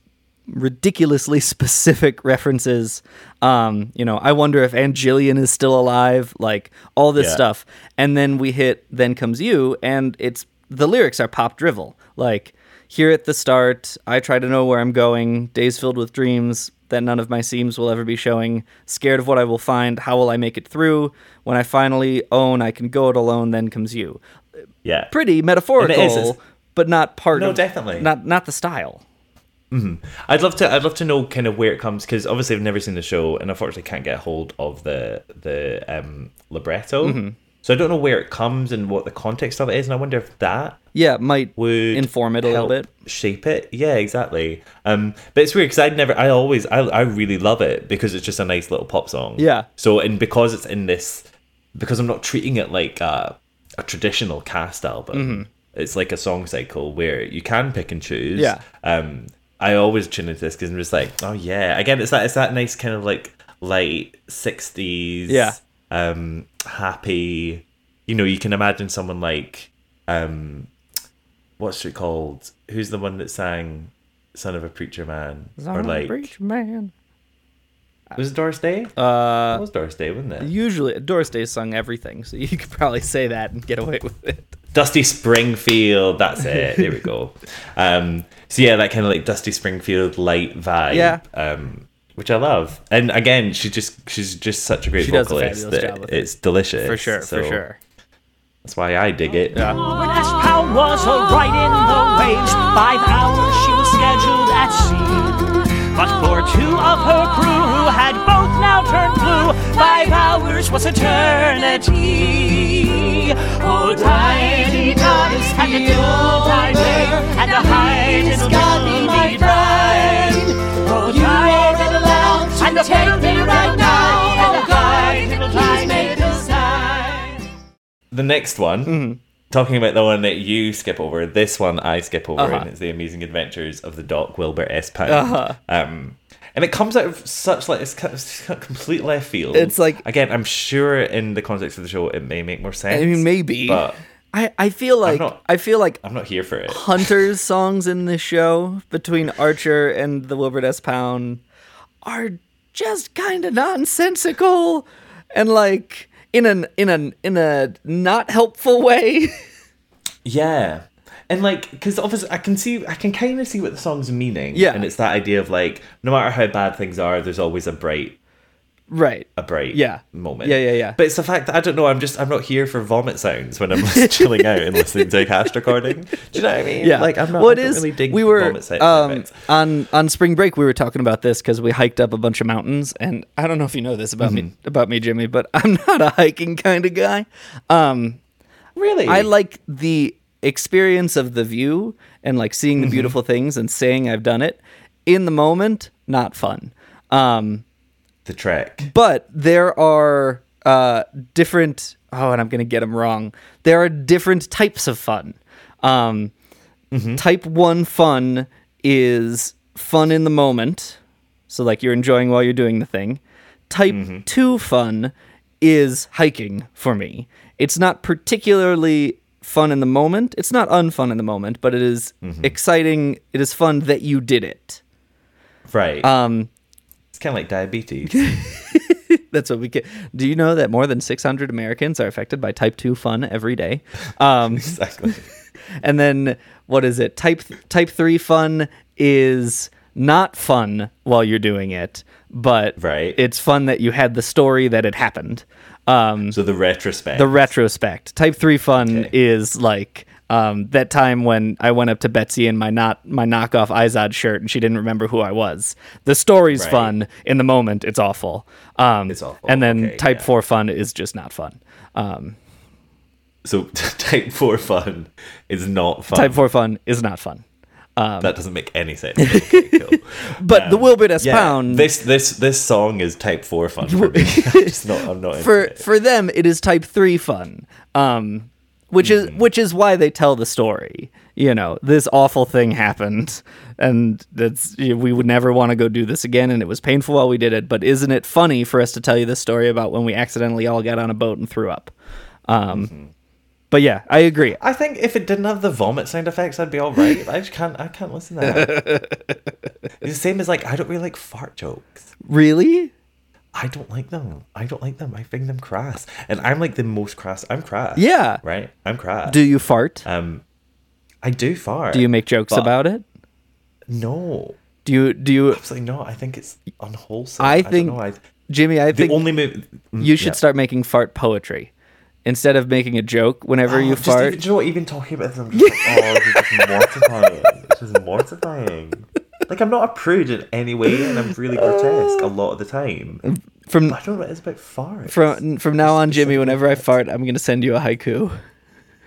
F: ridiculously <laughs> specific references. Um, you know, I wonder if Aunt Jillian is still alive. Like all this
G: Yeah.
F: stuff, and then we hit "Then Comes You," and it's the lyrics are pop drivel. Like here at the start, I try to know where I'm going. Days filled with dreams that none of my seams will ever be showing. Scared of what I will find. How will I make it through? When I finally own, I can go it alone. Then comes you.
G: yeah,
F: Pretty metaphorical,
G: it's-
F: but not part of it.
G: No,
F: of
G: definitely.
F: not not the style. Mm-hmm.
G: I'd love to. I'd love to know kind of where it comes because obviously I've never seen the show and unfortunately can't get a hold of the the um, libretto.
F: Mm-hmm.
G: So I don't know where it comes and what the context of it is, and I wonder if that
F: Yeah, might
G: would
F: inform it a little bit.
G: shape it. Yeah, exactly. Um, but it's weird because I'd never. I always. I I really love it because it's just a nice little pop song.
F: Yeah.
G: So and because it's in this, because I'm not treating it like a, a traditional cast album. It's like a song cycle where you can pick and choose.
F: Mm-hmm. Yeah.
G: Um, I always tune into this because I'm just like, oh yeah. Again, it's that it's that nice kind of like light '60s.
F: Yeah.
G: Um, happy. You know, you can imagine someone like um, what's it called? Who's the one that sang "Son of a Preacher Man"? Son or like
F: Preacher man.
G: was it Doris Day?
F: Uh,
G: it was Doris Day, wasn't it?
F: usually Doris Day sung everything, so you could probably say that and get away <laughs> with it.
G: Dusty Springfield. That's it. There we go. <laughs> Um, so yeah, that kind of like Dusty Springfield light vibe.
F: Yeah.
G: Um, which I love. And again, she just she's just such a great
F: She does a
G: vocalist
F: fabulous
G: that
F: job with it.
G: it's delicious.
F: For sure, for sure.
G: That's why I dig it.
F: Yeah.
J: Robert S. Was a right in the waves. Five hours she was scheduled at sea. But for two of her crew who had both now turned blue, five hours was eternity. Oh, tiny times and a full time day and a hide in the my friend. Oh, tiny times and take me right now and a hide in the make decide.
G: The next one,
F: Mm-hmm.
G: talking about the one that you skip over, this one I skip over,
F: Uh-huh.
G: and it's the Amazing Adventures of the Doc Wilbur S. Pound.
F: Uh-huh.
G: Um, and it comes out of such like it's kind of it's kind of complete left field.
F: It's like-
G: again, I'm sure in the context of the show it may make more sense.
F: I mean, maybe.
G: but
F: I, I feel like
G: not-
F: I feel like
G: I'm not here for it.
F: Hunter's <laughs> songs in this show between Archer and the Wilbur S. Pound are just kind of nonsensical and like in an in an in a not helpful way. <laughs>
G: Yeah. And like, because obviously, I can see, I can kind of see what the song's meaning.
F: Yeah.
G: and it's that idea of like, no matter how bad things are, there's always a bright,
F: right.
G: a bright,
F: Yeah.
G: moment.
F: Yeah, yeah, yeah.
G: But it's the fact that I don't know. I'm just, I'm not here for vomit sounds when I'm <laughs> chilling out and listening to a cast recording. Do you know what I mean?
F: Yeah.
G: Like, I'm not.
F: Well, it
G: don't
F: is.
G: really
F: we were
G: vomit sound
F: um, on on spring break. We were talking about this because we hiked up a bunch of mountains, and I don't know if you know this about me
G: Mm-hmm.
F: about me, Jimmy, but <laughs> I'm not a hiking kind of guy. Um,
G: Really,
F: I like the experience of the view and like seeing
G: Mm-hmm.
F: the beautiful things and saying I've done it. In the moment, not fun. Um,
G: the trek.
F: but there are uh, different. Oh, and I'm gonna get them wrong. There are different types of fun. Um, Type one fun is fun in the moment, so like you're enjoying while you're doing the thing. Type two fun is hiking for me. It's not particularly fun in the moment. It's not unfun in the moment, but it is exciting. It is fun that you did it.
G: Right.
F: Um,
G: it's kind of like diabetes. <laughs>
F: That's what we get. Do you know that more than 600 Americans are affected by type 2 fun every day? Um, <laughs>
G: Exactly. <laughs>
F: and then what is it? Type type 3 fun is not fun while you're doing it, but
G: Right.
F: it's fun that you had the story that it happened. Um,
G: So the retrospect.
F: the retrospect. Type 3 fun
G: Okay.
F: is like um, that time when I went up to Betsy in my not my knockoff Izod shirt and she didn't remember who I was. The story's
G: Right.
F: fun. In the moment, it's awful. Um,
G: It's awful.
F: And then
G: Okay,
F: type
G: yeah.
F: 4 fun is just not fun. Um,
G: so <laughs> type four fun is not fun.
F: type 4 fun is not fun.
G: That doesn't make any sense. <laughs> Okay, cool.
F: But the Wilbur S.
G: Yeah,
F: Pound,
G: this this this song is type four fun for me. <laughs> I'm just not. I'm not
F: for
G: it.
F: for them it is type 3 fun. Um, which is which is why they tell the story. You know, this awful thing happened and that's we would never want to go do this again and it was painful while we did it, but isn't it funny for us to tell you this story about when we accidentally all got on a boat and threw up? Um But yeah, I agree.
G: I think if it didn't have the vomit sound effects, I'd be all right. I just can't. I can't listen to that. <laughs> it's the same as like I don't really like fart jokes.
F: Really?
G: I don't like them. I don't like them. I find them crass, and I'm like the most crass. I'm crass.
F: Yeah.
G: Right. I'm crass.
F: Do you fart?
G: um, I do fart.
F: Do you make jokes about it?
G: No,
F: Do you do you
G: absolutely not. I think it's unwholesome.
F: I
G: I,
F: think-
G: know. I,
F: Jimmy, I think
G: the
F: think
G: only move
F: you should start making fart poetry. Instead of making a joke whenever you
G: just
F: fart.
G: Even, do you know what? Even talking about this, I'm just like, oh, this is mortifying. This is mortifying. Like I'm not a prude in any way, and I'm really grotesque a lot of the time.
F: from
G: I don't know what it's about farts.
F: from from now on, Jimmy, whenever I fart, I'm gonna send you a haiku.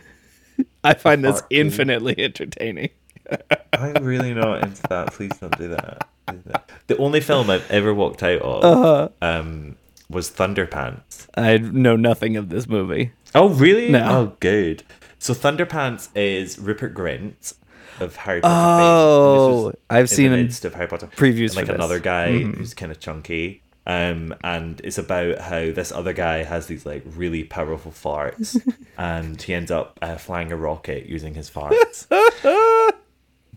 F: <laughs> I find this infinitely entertaining. <laughs>
G: I'm really not into that. Please don't do that. The only film I've ever walked out of
F: Uh-huh.
G: um, was Thunderpants.
F: I know nothing of this movie.
G: Oh, really?
F: No.
G: Oh, good. So Thunderpants is Rupert Grint of Harry Potter.
F: Oh.
G: Was
F: I've
G: in
F: seen
G: the
F: him
G: midst of Harry Potter
F: previews
G: and, like
F: for this. Mm-hmm.
G: another guy who's kind of chunky. Um, and it's about how this other guy has these like really powerful farts, <laughs> and he ends up uh, flying a rocket using his farts. <laughs>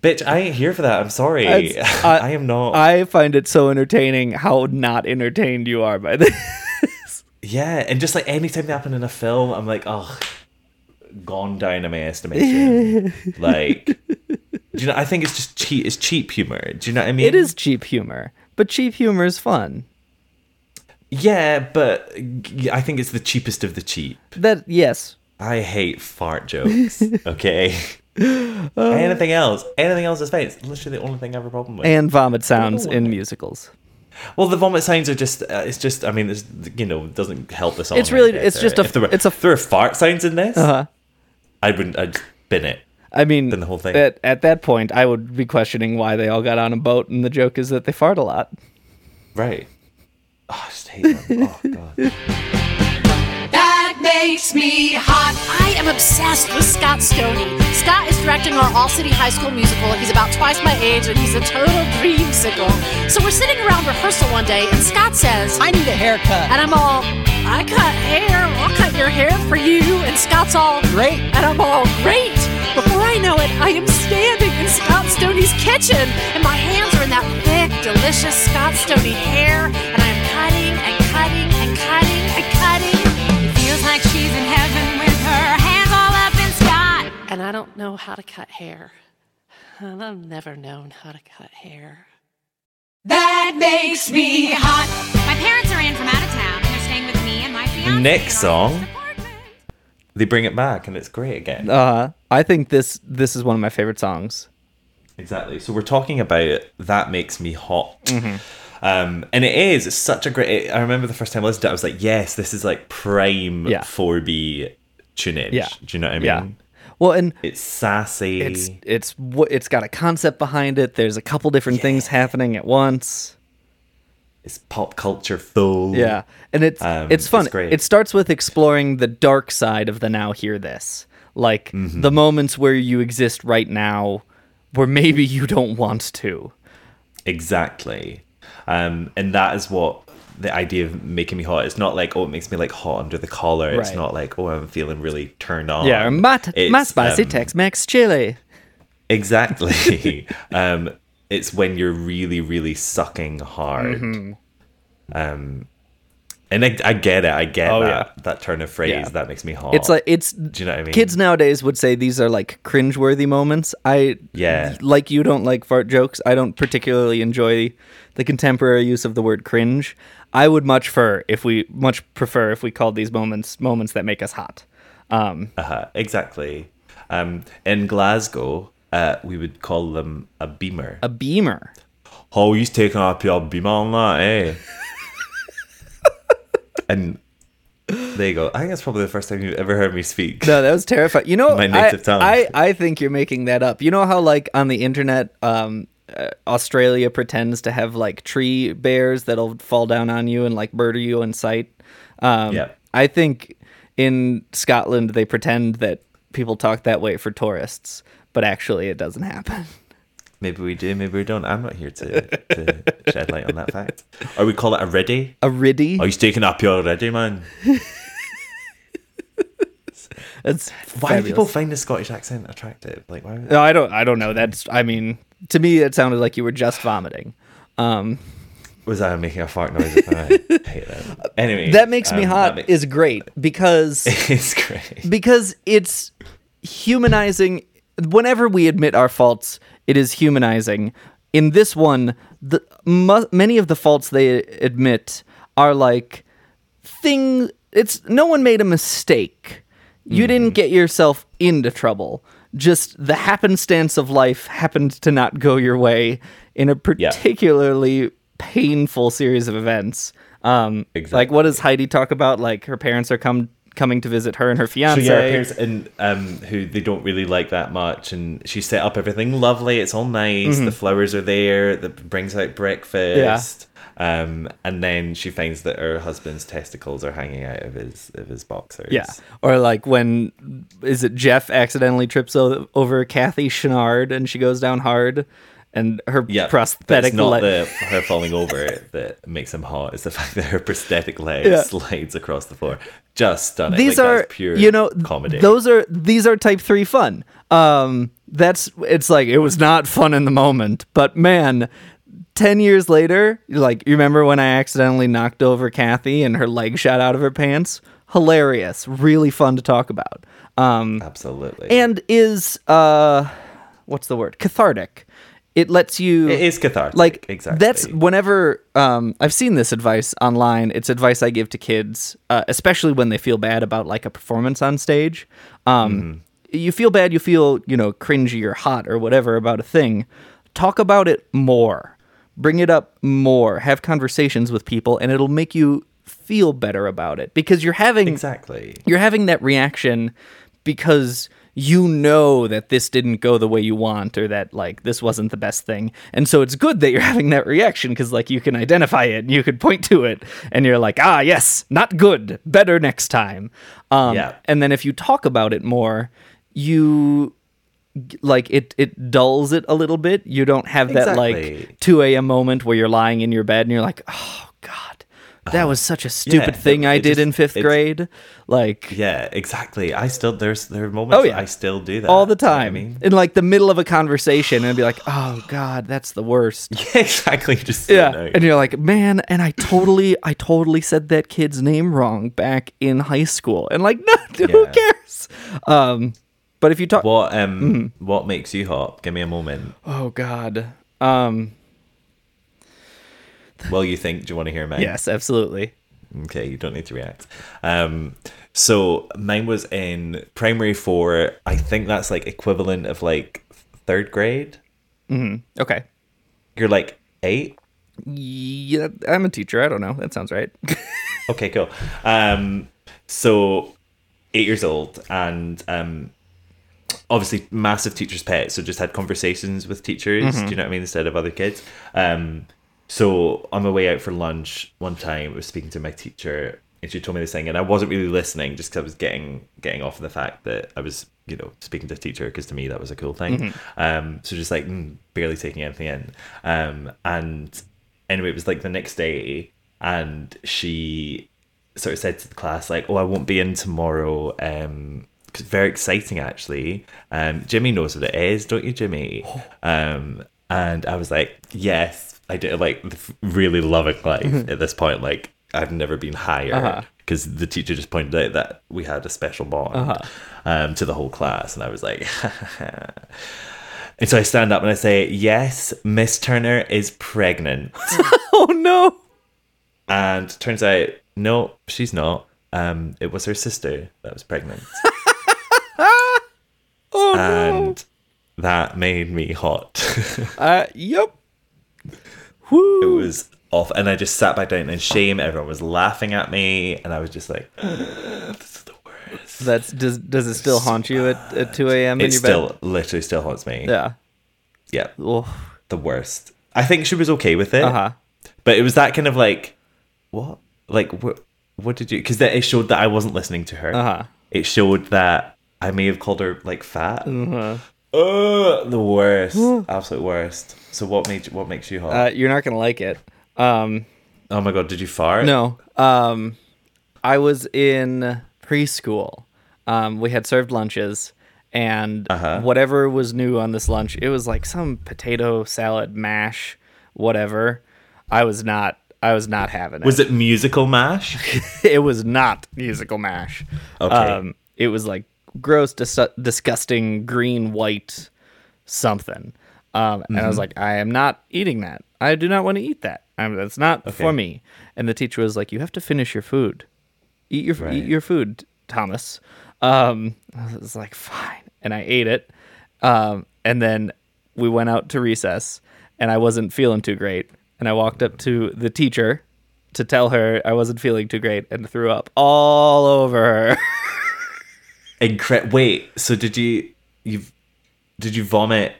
G: Bitch, I ain't here for that. I'm sorry. <laughs> I,
F: I-
G: am not.
F: I find it so entertaining how not entertained you are by this.
G: Yeah, and just like anytime they happen in a film, I'm like, oh, gone down in my estimation. like, do you know? I think it's just cheap. It's cheap humor. Do you know what I mean?
F: It is cheap humor, but cheap humor is fun.
G: Yeah, but I think it's the cheapest of the cheap.
F: That yes,
G: I hate fart jokes. <laughs> Okay. anything else? Anything else is fine. It's literally the only thing I have a problem with.
F: and vomit sounds in musicals.
G: well, the vomit sounds are just. Uh, it's just. I mean, it's you know, it doesn't help the song.
F: It's really-
G: any
F: it's
G: better.
F: just a-
G: If there were,
F: it's a-
G: if there were fart sounds in this.
F: Uh-huh.
G: I wouldn't. I'd bin it.
F: I mean,
G: Than the whole thing.
F: At, at that point, I would be questioning why they all got on a boat, and the joke is that they fart a lot.
G: Right. Oh, I just hate them. Oh god. <laughs>
H: Makes me hot.
C: I am obsessed with Scott Stoney. Scott is directing our All City High School musical. He's about twice my age and he's a total dreamsicle. So we're sitting around rehearsal one day and Scott says,
I: I need a haircut.
C: and I'm all, I cut hair. I'll cut your hair for you. And Scott's all,
I: Great.
C: and I'm all, great. Before I know it, I am standing in Scott Stoney's kitchen and my hands are in that thick, delicious Scott Stoney hair and I'm cutting and cutting and and I don't know how to cut hair. And I've never known how to cut hair.
H: That makes me hot.
D: My parents are in from out of town and they're staying with me and my fiance.
G: Next song. They bring it back and it's great again.
F: Uh, I think this this is one of my favorite songs.
G: Exactly. So we're talking about that makes me hot.
F: Mm-hmm.
G: Um, and it is. It's such a great. I remember the first time I listened to it, I was like, yes, this is like prime
F: Yeah.
G: 4B tunage.
F: Yeah.
G: Do you know what I mean?
F: Yeah. Well, and
G: It's sassy.
F: it's it's it's got a concept behind it. There's a couple different things happening at once.
G: it's pop culture full.
F: Yeah, and it's
G: Um,
F: it's fun.
G: it's great.
F: It starts with exploring the dark side of the now hear this, like
G: Mm-hmm.
F: the moments where you exist right now, where maybe you don't want to.
G: Exactly. Um, and that is what the idea of making me hot. It's not like oh, it makes me like hot under the collar. It's not like oh, I'm feeling really turned on.
F: yeah, my, my spicy
G: um,
F: Tex-Mex chili.
G: Exactly. <laughs> <laughs> um, it's when you're really, really sucking hard.
F: Mm-hmm.
G: Um, And I, I get it. I get
F: Oh,
G: that
F: yeah.
G: that turn of phrase.
F: Yeah.
G: That makes me hot.
F: It's like it's
G: Do you know what I mean?
F: kids nowadays would say these are like cringeworthy moments. I
G: Yeah.
F: like you don't like fart jokes. I don't particularly enjoy the contemporary use of the word cringe. I would much prefer if we much prefer if we called these moments moments that make us hot. Um,
G: Uh-huh, exactly. Um, in Glasgow, uh, we would call them a beamer.
F: a beamer.
G: Oh, he's taking up your beamer on that, eh? <laughs> and there you go. I think that's probably the first time you've ever heard me speak.
F: No, that was terrifying. You know, <laughs>
G: My
F: I,
G: native tongue.
F: I I think you're making that up. You know how like on the internet, um, uh, Australia pretends to have like tree bears that'll fall down on you and like murder you in sight. Um,
G: Yeah.
F: I think in Scotland they pretend that people talk that way for tourists, but actually it doesn't happen.
G: Maybe we do, maybe we don't. I'm not here to, to shed light on that fact. Or we call it a riddy.
F: A riddy.
G: Oh, he's taking up your riddy, man. <laughs>
F: That's
G: Why do people find the Scottish accent attractive? Like, why?
F: No, I don't. I don't know. That's. I mean, to me, it sounded like you were just vomiting. Um,
G: Was I making a fart noise? I hate that. <laughs> Anyway,
F: that makes me
G: um,
F: hot is great because <laughs>
G: it's great.
F: because it's humanizing whenever we admit our faults it is humanizing in this one the mu- many of the faults they admit are like thing it's no one made a mistake you didn't get yourself into trouble just the happenstance of life happened to not go your way in a particularly painful series of events um like what does heidi talk about like her parents are come coming to visit her and her
G: So
F: fiance
G: yeah, her parents and um, who they don't really like that much, and she set up everything lovely. It's all nice.
F: Mhm.
G: The flowers are there. That brings out breakfast. Um, and then she finds that her husband's testicles are hanging out of his of his boxers.
F: Yeah. Or like when is it Jeff accidentally trips o- over Kathy Chenard and she goes down hard and her
G: Yeah,
F: prosthetic
G: it's not
F: leg-
G: the her falling over that makes him hot. It's the fact that her prosthetic leg
F: Yeah.
G: slides across the floor. Just stunning.
F: These
G: Like,
F: are
G: pure
F: you know
G: comedy.
F: Those are these are type 3 fun. Um that's it's like it was not fun in the moment, but man 10 years later, like you remember when I accidentally knocked over Kathy and her leg shot out of her pants? Hilarious, really fun to talk about. Um
G: Absolutely.
F: and is uh what's the word cathartic it lets you
G: It is cathartic,
F: like
G: exactly.
F: that's whenever um i've seen this advice online it's advice i give to kids uh, especially when they feel bad about like a performance on stage um
G: Mm-hmm.
F: you feel bad you feel you know cringy or hot or whatever about a thing talk about it more bring it up more have conversations with people and it'll make you feel better about it. Because you're having
G: exactly.
F: you're having that reaction because you know that this didn't go the way you want or that like this wasn't the best thing. And so it's good that you're <laughs> having that reaction because like you can identify it and you could point to it and you're like ah yes not good. Better next time. Um
G: Yeah.
F: and then if you talk about it more you like it it dulls it a little bit. You don't have that
G: Exactly.
F: like 2 a.m moment where you're lying in your bed and you're like oh god that was such a stupid
G: yeah,
F: thing
G: it-
F: i
G: it
F: did
G: just-
F: in fifth grade. Like
G: Yeah, exactly. I still there's there are moments
F: Oh, yeah.
G: I still do that
F: all the
G: you know
F: time
G: I mean,
F: in like the middle of a conversation and be like oh god that's the worst. <laughs>
G: Yeah, exactly. Just
F: yeah
G: yeah,
F: and you're like man and i totally i totally said that kid's name wrong back in high school. And like <laughs> no who cares? Um but if you talk
G: what um
F: Mm-hmm.
G: what makes you hot? Give me a moment.
F: oh god um
G: Well, you think? Do you want to hear mine?
F: yes absolutely
G: Okay, you don't need to react. Um, so mine was in primary four. I think that's like equivalent of like third grade.
F: hmm okay
G: You're like eight.
F: yeah i'm a teacher i don't know that sounds right <laughs>
G: Okay, cool. Um, so eight years old, and um, obviously massive teacher's pet. So just had conversations with teachers.
F: Mhm.
G: Do you know what I mean? Instead of other kids. Um, so on my way out for lunch one time, I was speaking to my teacher, and she told me this thing, and I wasn't really listening, just because I was getting getting off of the fact that I was, you know, speaking to a teacher, because to me that was a cool thing.
F: Mhm.
G: Um, so just like mm, barely taking anything in. Um, and anyway, it was like the next day, and she sort of said to the class like, "Oh, I won't be in tomorrow." Um, very exciting actually. Um, Jimmy knows what it is, don't you, Jimmy? Um, and I was like, "Yes, I do." Like really loving life <laughs> at this point. Like I've never been higher
F: Uh-huh.
G: because the teacher just pointed out that we had a special bond
F: Uh-huh.
G: um, to the whole class, and I was like, <laughs> and so I stand up and I say, "Yes, Miss Turner is pregnant," <laughs>
F: oh no.
G: and turns out, no, she's not. Um, it was her sister that was pregnant,
F: Oh no.
G: and that made me hot. <laughs>
F: Uh, yep. Woo.
G: it was off, and I just sat back down in shame. Everyone was laughing at me, and I was just like, <gasps> "This is the worst."
F: That's does does it still haunt you at, at two a.m. in
G: It
F: your
G: still
F: bed?
G: literally still haunts me.
F: Yeah.
G: Yeah,
F: Oh.
G: the worst. I think she was okay with it,
F: Uh huh.
G: but it was that kind of like, what? Like what? What did you? Because it showed that I wasn't listening to her.
F: Uh huh.
G: It showed that I may have called her like fat.
F: Uh-huh.
G: Ugh, the worst, absolute worst. So what made you, what makes you hot?
F: Uh, you're not gonna like it. Um,
G: oh my god, did you fart?
F: no. Um, I was in preschool. Um, we had served lunches, and
G: Uh-huh.
F: whatever was new on this lunch, it was like some potato salad mash, whatever. I was not. I was not having it.
G: Was it musical mash? <laughs>
F: it was not musical mash.
G: Okay.
F: Um, it was like gross, dis- disgusting green white something. Um, and I
G: Mm-hmm.
F: was like, I am not eating that. I do not want to eat that. Um, that's not for me. And the teacher was like, you have to finish your food. Eat your
G: Right.
F: eat your food, Thomas. Um, I was like, fine, and I ate it. Um, and then we went out to recess, and I wasn't feeling too great. And I walked up to the teacher to tell her I wasn't feeling too great, and threw up all over her. <laughs>
G: Incre- Wait, so did you you did you vomit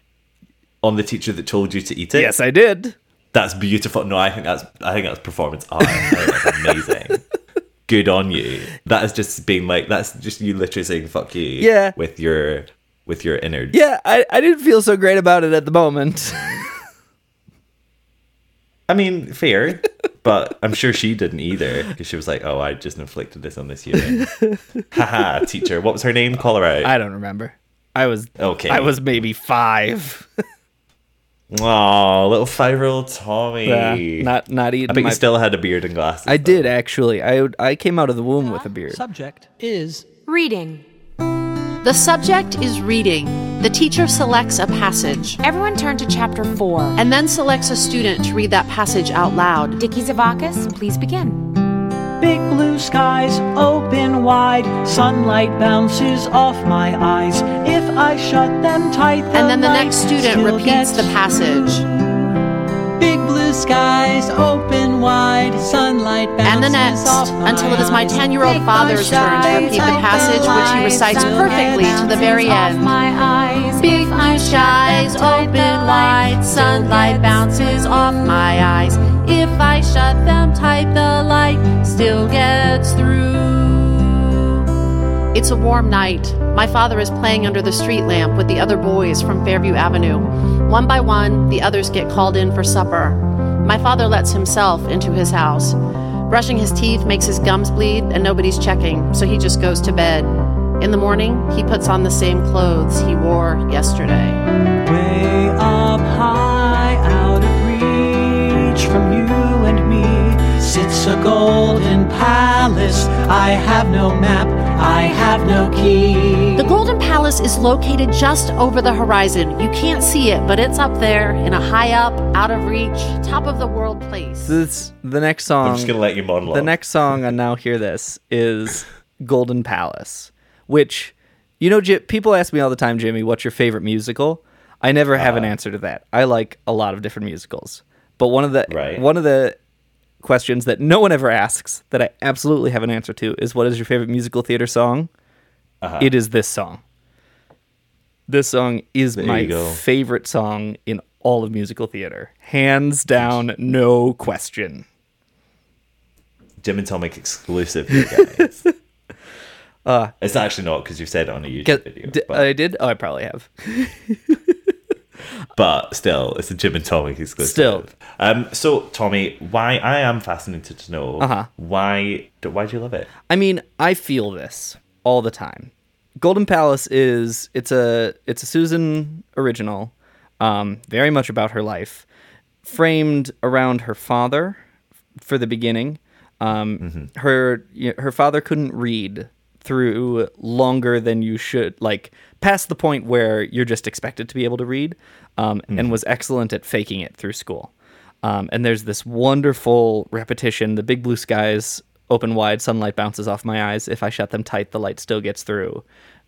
G: on the teacher that told you to eat it?
F: yes, I did.
G: That's beautiful. No, I think that's I think that's performance art. That's amazing. <laughs> Good on you. That is just being like that's just you literally saying fuck you.
F: Yeah.
G: With your with your innards.
F: Yeah, I, I didn't feel so great about it at the moment. <laughs>
G: I mean, fair, but I'm sure she didn't either because she was like, "Oh, I just inflicted this on this human." <laughs> Haha, teacher. What was her name? Call her out.
F: I don't remember. I was
G: Okay.
F: I was maybe five.
G: Oh, little five-year-old Tommy.
F: Yeah, not not eating.
G: I bet
F: my-
G: you still had a beard and glasses.
F: I
G: though.
F: did actually. I I came out of the womb with a beard.
I: Subject is
D: Reading.
C: The subject is reading. The teacher selects a passage
D: Everyone turn to chapter 4.
C: and then selects a student to read that passage out loud.
D: Dicky Zavakis, please begin.
I: Big blue skies open wide, sunlight bounces off my eyes. If I shut them tight,
C: And then the next student repeats the passage.
I: through. Big blue skies open wide, sunlight
C: And the next, until it is my 10 year old father's turn to repeat the passage, which he recites perfectly to the very end.
I: My eyes.
C: Big blue skies open wide, sunlight bounces off my eyes. If I shut them tight, the light still gets through. It's a warm night. My father is playing under the street lamp with the other boys from Fairview Avenue. One by one, the others get called in for supper. My father lets himself into his house. Brushing his teeth makes his gums bleed, and nobody's checking, so he just goes to bed. In the morning, he puts on the same clothes he wore yesterday.
I: Way up high, out of reach from you sits a golden palace. I have no map, I have no key.
C: The Golden Palace is located just over the horizon. You can't see it, but it's up there in a high up, out of reach, top of the world place.
F: This the next song.
G: I'm just gonna let you monologue.
F: The next song on Now Hear This is <laughs> Golden Palace, which, you know, J- people ask me all the time, Jimmy, what's your favorite musical? I never have an
G: Uh.
F: answer to that. I like a lot of different musicals, but one of the
G: Right.
F: one of the questions that no one ever asks that I absolutely have an answer to is what is your favorite musical theater song?
G: Uh-huh.
F: It is this song. This song is
G: There
F: my favorite song in all of musical theater, hands down, no question.
G: Jim and Tomic exclusive, you guys. <laughs>
F: Uh,
G: it's actually not because you said it on a YouTube video,
F: I did. Oh, I probably have. <laughs>
G: but still, it's a Jim and Tomic exclusive.
F: Still.
G: um. So Tommy, why I am fascinated to know
F: Uh-huh.
G: why do, why do you love it?
F: I mean, I feel this all the time. Golden Palace is it's a it's a Susan original, um, very much about her life, framed around her father for the beginning, Um, her her father couldn't read through longer than you should, like past the point where you're just expected to be able to read, um, and was excellent at faking it through school. Um, and there's this wonderful repetition. The big blue skies open wide, sunlight bounces off my eyes. If I shut them tight, the light still gets through.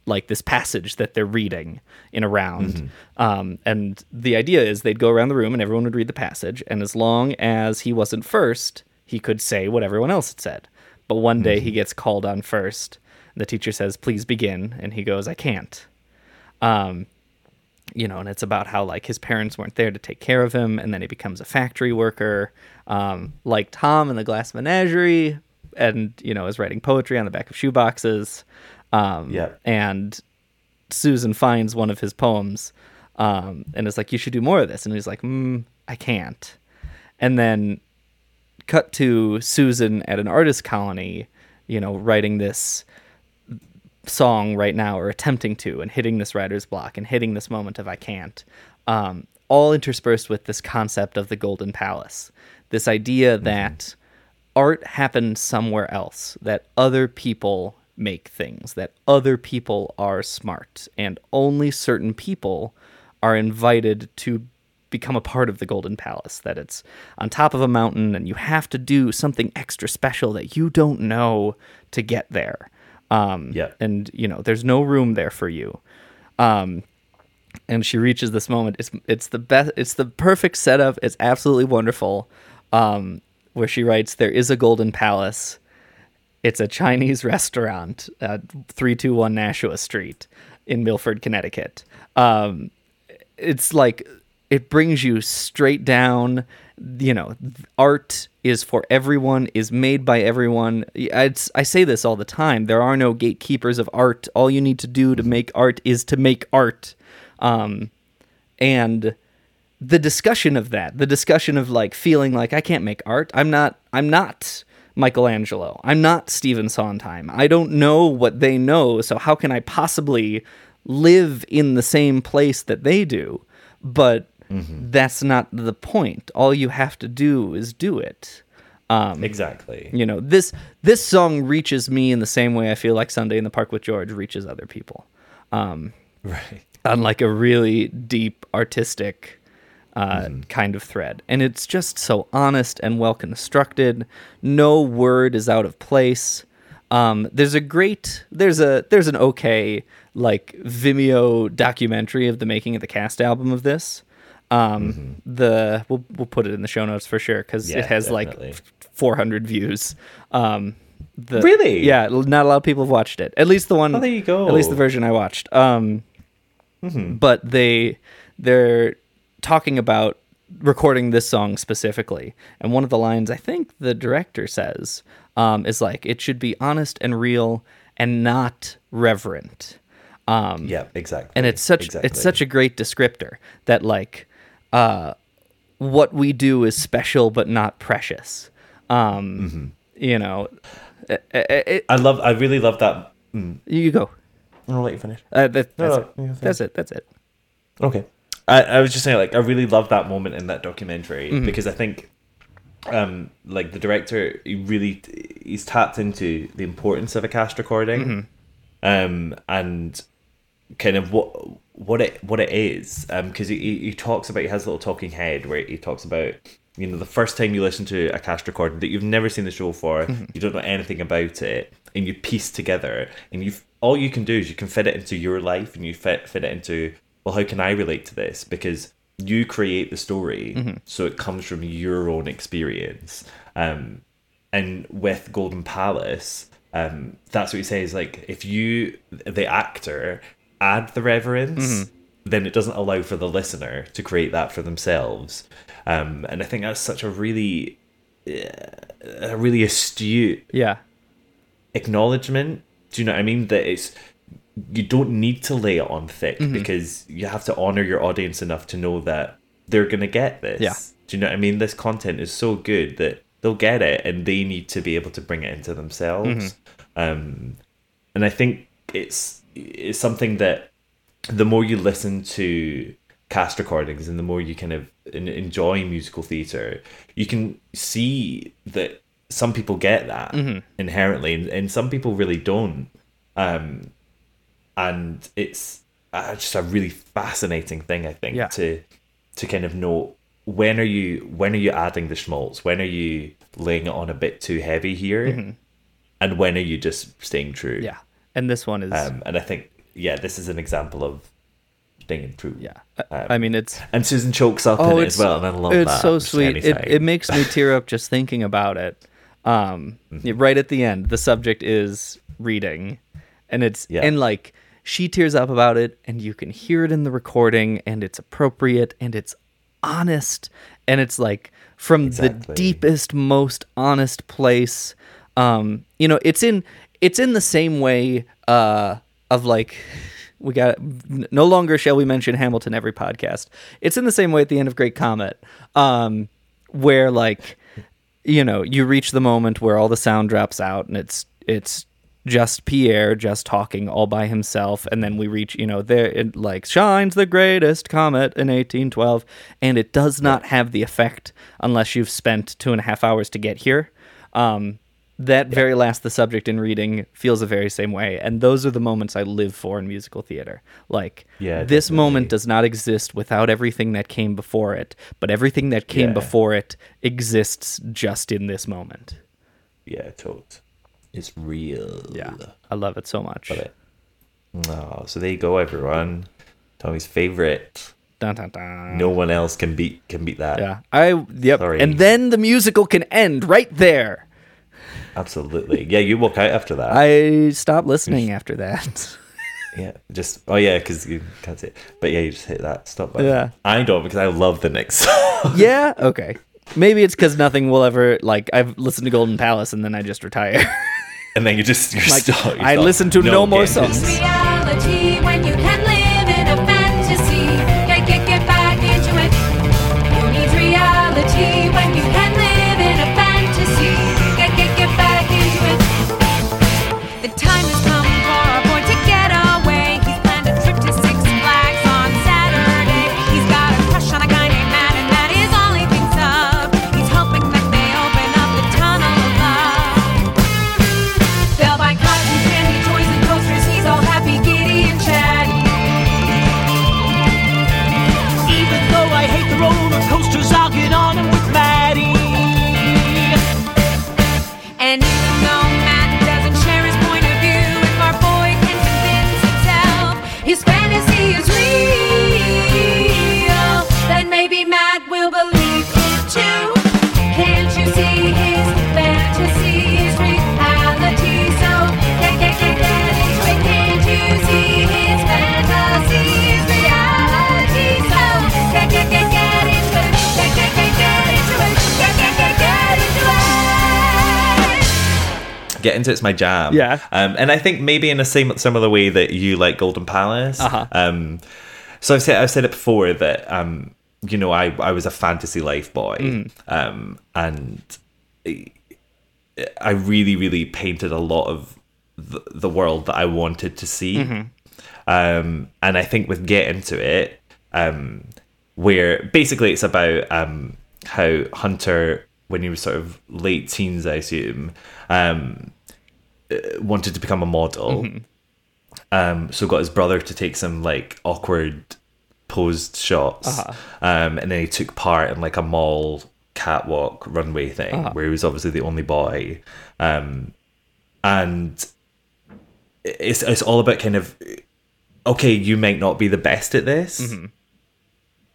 F: Like this passage that they're reading in a round. Um, and the idea is they'd go around the room and everyone would read the passage. And as long as he wasn't first, he could say what everyone else had said. But one day he gets called on first. The teacher says, please begin. And he goes, I can't you know, and it's about how like his parents weren't there to take care of him, and then he becomes a factory worker, um, like Tom in the Glass Menagerie, and you know is writing poetry on the back of shoeboxes. Um,
G: Yeah.
F: and Susan finds one of his poems, um, and is like, "You should do more of this," and he's like, mm, "I can't." And then cut to Susan at an artist colony, you know, writing this song right now or attempting to and hitting this writer's block and hitting this moment of I can't. Um, all interspersed with this concept of the Golden Palace. This idea that art happens somewhere else, that other people make things, that other people are smart, and only certain people are invited to become a part of the Golden Palace. That it's on top of a mountain and you have to do something extra special that you don't know to get there. Um,
G: Yeah.
F: And, you know, there's no room there for you. Um, and she reaches this moment. It's it's the best. It's the perfect setup. It's absolutely wonderful. Um, where she writes, "There is a golden palace. It's a Chinese <laughs> restaurant at three two one Nashua Street in Milford, Connecticut." Um, it's like it brings you straight down you know art is for everyone is made by everyone. It's, i say this all the time. There are no gatekeepers of art. All you need to do to make art is to make art. Um, and the discussion of that the discussion of like feeling like i can't make art. I'm not i'm not michelangelo. I'm not stephen sondheim. I don't know what they know so how can i possibly live in the same place that they do? But that's not the point. All you have to do is do it.
G: Exactly.
F: you know this this song reaches me in the same way i feel like sunday in the park with george reaches other people. <laughs>
G: Right.
F: on like a really deep artistic uh, kind of thread. And it's just so honest and well constructed. No word is out of place. Um, there's a great there's a there's an okay like vimeo documentary of the making of the cast album of this um, the we'll, we'll put it in the show notes for sure because
G: Yeah,
F: it has
G: definitely.
F: like 400 views um, the,
G: Really?
F: yeah not a lot of people have watched it at least the one
G: Oh, there you go.
F: at least the version i watched um, but they they're talking about recording this song specifically and one of the lines i think the director says um, is like it should be honest and real and not reverent um,
G: Yeah, exactly.
F: and it's such
G: exactly.
F: it's such a great descriptor that like uh, what we do is special but not precious um,
G: Mm-hmm.
F: you know it, it,
G: I love. I really love that.
F: you go
G: I'll let you finish.
F: uh, that, that's,
G: no,
F: it.
G: you
F: that's it that's it
G: Okay. I, I was just saying, like, I really love that moment in that documentary
F: Mm-hmm.
G: because I think, um, like the director, he really he's tapped into the importance of a cast recording,
F: Mm-hmm.
G: um, and kind of what what it what it is, um, because he, he he talks about he has a little talking head where he talks about you know the first time you listen to a cast recording that you've never seen the show for,
F: Mm-hmm.
G: you don't know anything about it, and you piece together, and you all you can do is you can fit it into your life, and you fit fit it into well, how can I relate to this? Because you create the story, so it comes from your own experience. Um, and with Golden Palace, um, that's what he says. Like, if you, the actor, add the reverence, then it doesn't allow for the listener to create that for themselves. Um, and I think that's such a really, uh, a really astute
F: yeah
G: acknowledgement. Do you know what I mean? That it's you don't need to lay it on thick
F: Mm-hmm.
G: because you have to honor your audience enough to know that they're gonna get this.
F: Yeah.
G: Do you know what I mean? This content is so good that they'll get it and they need to be able to bring it into themselves.
F: Mm-hmm.
G: Um, and I think it's it's something that the more you listen to cast recordings and the more you kind of enjoy musical theater, you can see that some people get that
F: Mhm.
G: inherently, and, and some people really don't. Um, and it's uh, just a really fascinating thing, I think,
F: Yeah.
G: to to kind of know when are you when are you adding the schmaltz, when are you laying it on a bit too heavy here,
F: Mhm.
G: and when are you just staying true?
F: Yeah, and this one is.
G: Um, and I think yeah, this is an example of staying true.
F: Yeah, I mean it's
G: and Susan chokes up in it as well, and I love
F: Oh, it's
G: that.
F: so sweet. It, it makes me tear up just thinking about it. Um,
G: Mm-hmm.
F: right at the end, the subject is reading, and it's
G: Yeah.
F: and like she tears up about it, and you can hear it in the recording, and it's appropriate, and it's honest, and it's like from the deepest, most honest place. Um, you know, it's in it's in the same way uh, of like we got no longer shall we mention Hamilton every podcast. It's in the same way at the end of Great Comet, um, where like you know you reach the moment where all the sound drops out and it's it's just Pierre just talking all by himself, and then we reach you know there it like shines the greatest comet in 1812, and it does not have the effect unless you've spent two and a half hours to get here. Um, that very last the subject in reading feels the very same way and those are the moments i live for in musical theater like
G: Yeah,
F: this moment does not exist without everything that came before it but everything that came
G: Yeah.
F: before it exists just in this moment
G: yeah, totes. It's real.
F: Yeah, I love it so much.
G: Love it. Oh, so there you go, everyone. Tommy's favorite.
F: Dun, dun, dun.
G: No one else can beat can beat that.
F: yeah i yep
G: Sorry.
F: and then the musical can end right there
G: Absolutely. Yeah, you walk out after that.
F: i stopped listening after that <laughs>
G: Yeah, just oh yeah, because you can't see it. But yeah, you just hit that stop button.
F: Yeah.
G: I don't because I love the next song. <laughs>
F: yeah okay maybe it's because nothing will ever like i've listened to golden palace and then i just retire
G: and then you just you're
F: Like,
G: stuck. you're
F: I
G: stuck.
F: listen to no more
G: get this.
F: songs.
H: Get into
G: it's my jam.
F: Yeah.
G: Um, and I think maybe in a same similar way that you like Golden Palace.
F: Uh-huh.
G: Um, so I've said I've said it before that um, you know, I I was a fantasy life boy.
F: Mm.
G: Um, and I really, really painted a lot of the, the world that I wanted to see.
F: Mhm.
G: Um, and I think with Get Into It, um, where basically it's about um, how Hunter, when he was sort of late teens, I assume, um, wanted to become a model.
F: Mhm.
G: Um, so got his brother to take some like awkward posed shots.
F: Uh-huh.
G: Um, and then he took part in like a mall catwalk runway thing
F: Uh-huh.
G: where he was obviously the only boy. Um, and it's it's all about kind of okay, you might not be the best at this,
F: Mhm.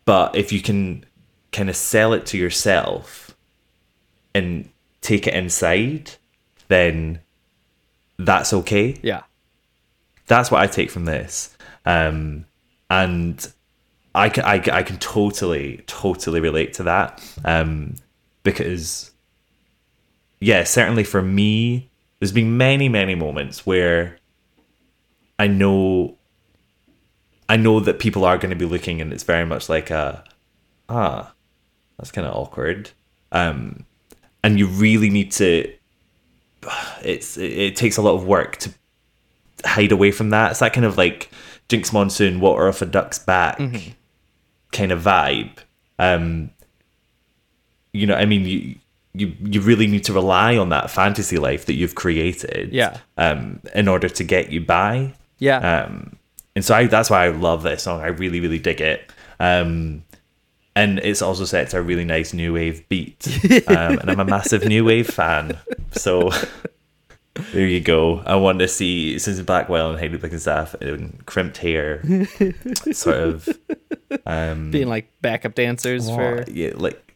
G: but if you can kind of sell it to yourself and take it inside, then that's okay.
F: Yeah.
G: That's what I take from this. Um, and I can, I, I can totally, totally relate to that. Um, because, yeah, certainly for me, there's been many, many moments where I know, I know that people are going to be looking, and it's very much like a, ah, that's kind of awkward. Um, and you really need to. It's it, it takes a lot of work to hide away from that. It's that kind of like Jinkx Monsoon, water off a duck's back kind of vibe. Um, you know, I mean, you you you really need to rely on that fantasy life that you've created
F: Yeah.
G: um in order to get you by
F: Yeah.
G: um and so I that's why I love this song I really really dig it um and it's also set to a really nice new wave beat <laughs> um, and I'm a massive new wave fan so there you go I want to see Susan Blackwell and Heidi Blickenstaff in crimped hair sort of um
F: Being like backup dancers for
G: yeah, like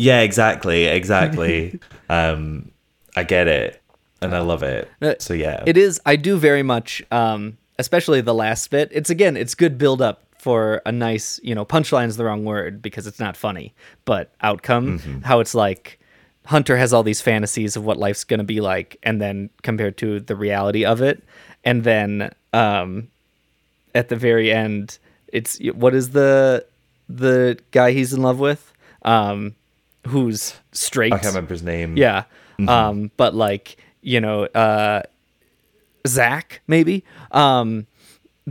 G: yeah, exactly, exactly. <laughs> um, I get it, and I love it.
F: Uh,
G: So yeah,
F: It is. I do very much, um, especially the last bit. It's again, it's good build up for a nice, you know, punchline is the wrong word because it's not funny, but outcome.
G: Mm-hmm.
F: How it's like Hunter has all these fantasies of what life's gonna be like, and then compared to the reality of it, and then um, at the very end, it's what is the the guy he's in love with, um, who's straight.
G: I can't remember his name.
F: Yeah. Um, but like, you know, uh Zach, maybe. Um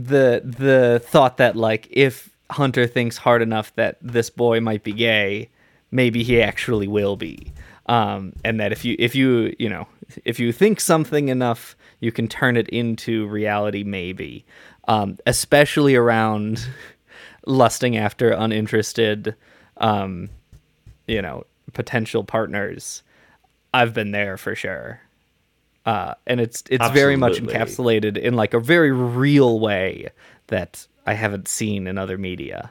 F: the the thought that like if Hunter thinks hard enough that this boy might be gay, maybe he actually will be. Um, and that if you if you you know if you think something enough, you can turn it into reality. Maybe, um, especially around <laughs> lusting after uninterested, um, you know, potential partners. I've been there for sure. Uh, and it's it's very much encapsulated in like a very real way that I haven't seen in other media.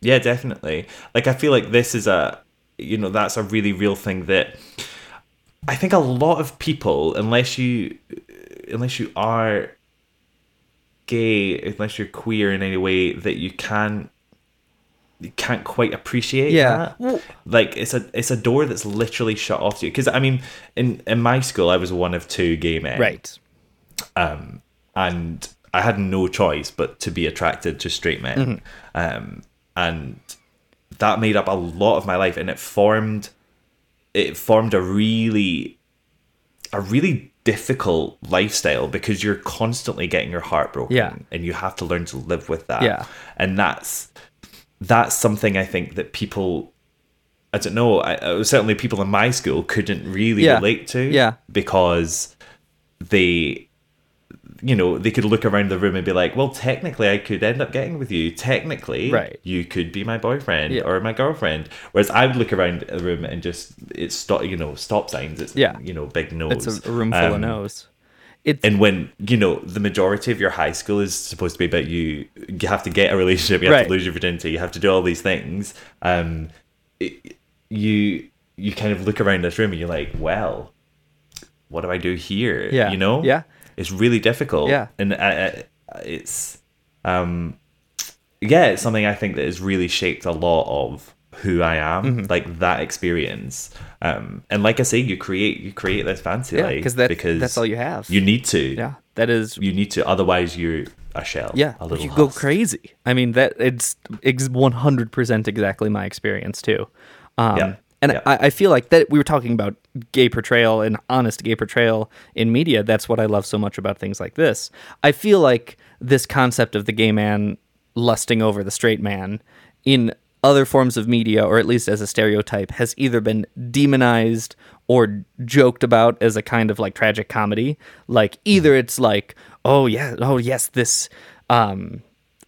G: Yeah, definitely. Like I feel like this is a you know, that's a really real thing that I think a lot of people unless you unless you are gay, unless you're queer in any way that you can you can't quite appreciate
F: Yeah.
G: that. Like it's a it's a door that's literally shut off to you. Because I mean, in in my school, I was one of two gay men,
F: Right.
G: um, and I had no choice but to be attracted to straight men, um, and that made up a lot of my life, and it formed it formed a really a really difficult lifestyle because you're constantly getting your heart broken,
F: Yeah.
G: and you have to learn to live with that,
F: Yeah.
G: and that's that's something I think that people. I don't know. I, certainly, people in my school couldn't really
F: Yeah.
G: relate to.
F: Yeah.
G: Because they you know they could look around the room and be like well technically i could end up getting with you technically
F: Right.
G: you could be my boyfriend
F: Yeah.
G: or my girlfriend whereas i would look around the room and just it's stop you know stop signs it's
F: Yeah.
G: you know big nose
F: It's a, room full of
G: Um,
F: no's. It's
G: and when you know the majority of your high school is supposed to be about you you have to get a relationship you have
F: Right.
G: to lose your virginity you have to do all these things um it, you you kind of look around this room and you're like well what do i do here
F: Yeah.
G: you know
F: Yeah.
G: it's really difficult
F: Yeah.
G: and uh, uh, it's um yeah it's something i think that has really shaped a lot of who i am
F: Mm-hmm.
G: like that experience um and like i say you create you create this fancy
F: Yeah,
G: life
F: that-
G: because
F: that's all you have.
G: you need to
F: yeah, that is
G: you need to otherwise you're a shell
F: yeah.
G: a
F: you go crazy. I mean that it's ex- 100% exactly my experience too. Um,
G: Yeah,
F: and
G: yeah.
F: I, I feel like that we were talking about gay portrayal and honest gay portrayal in media. That's what I love so much about things like this. I feel like this concept of the gay man lusting over the straight man in other forms of media, or at least as a stereotype, has either been demonized or joked about as a kind of like tragic comedy. Like either it's like, oh yeah, oh yes, this um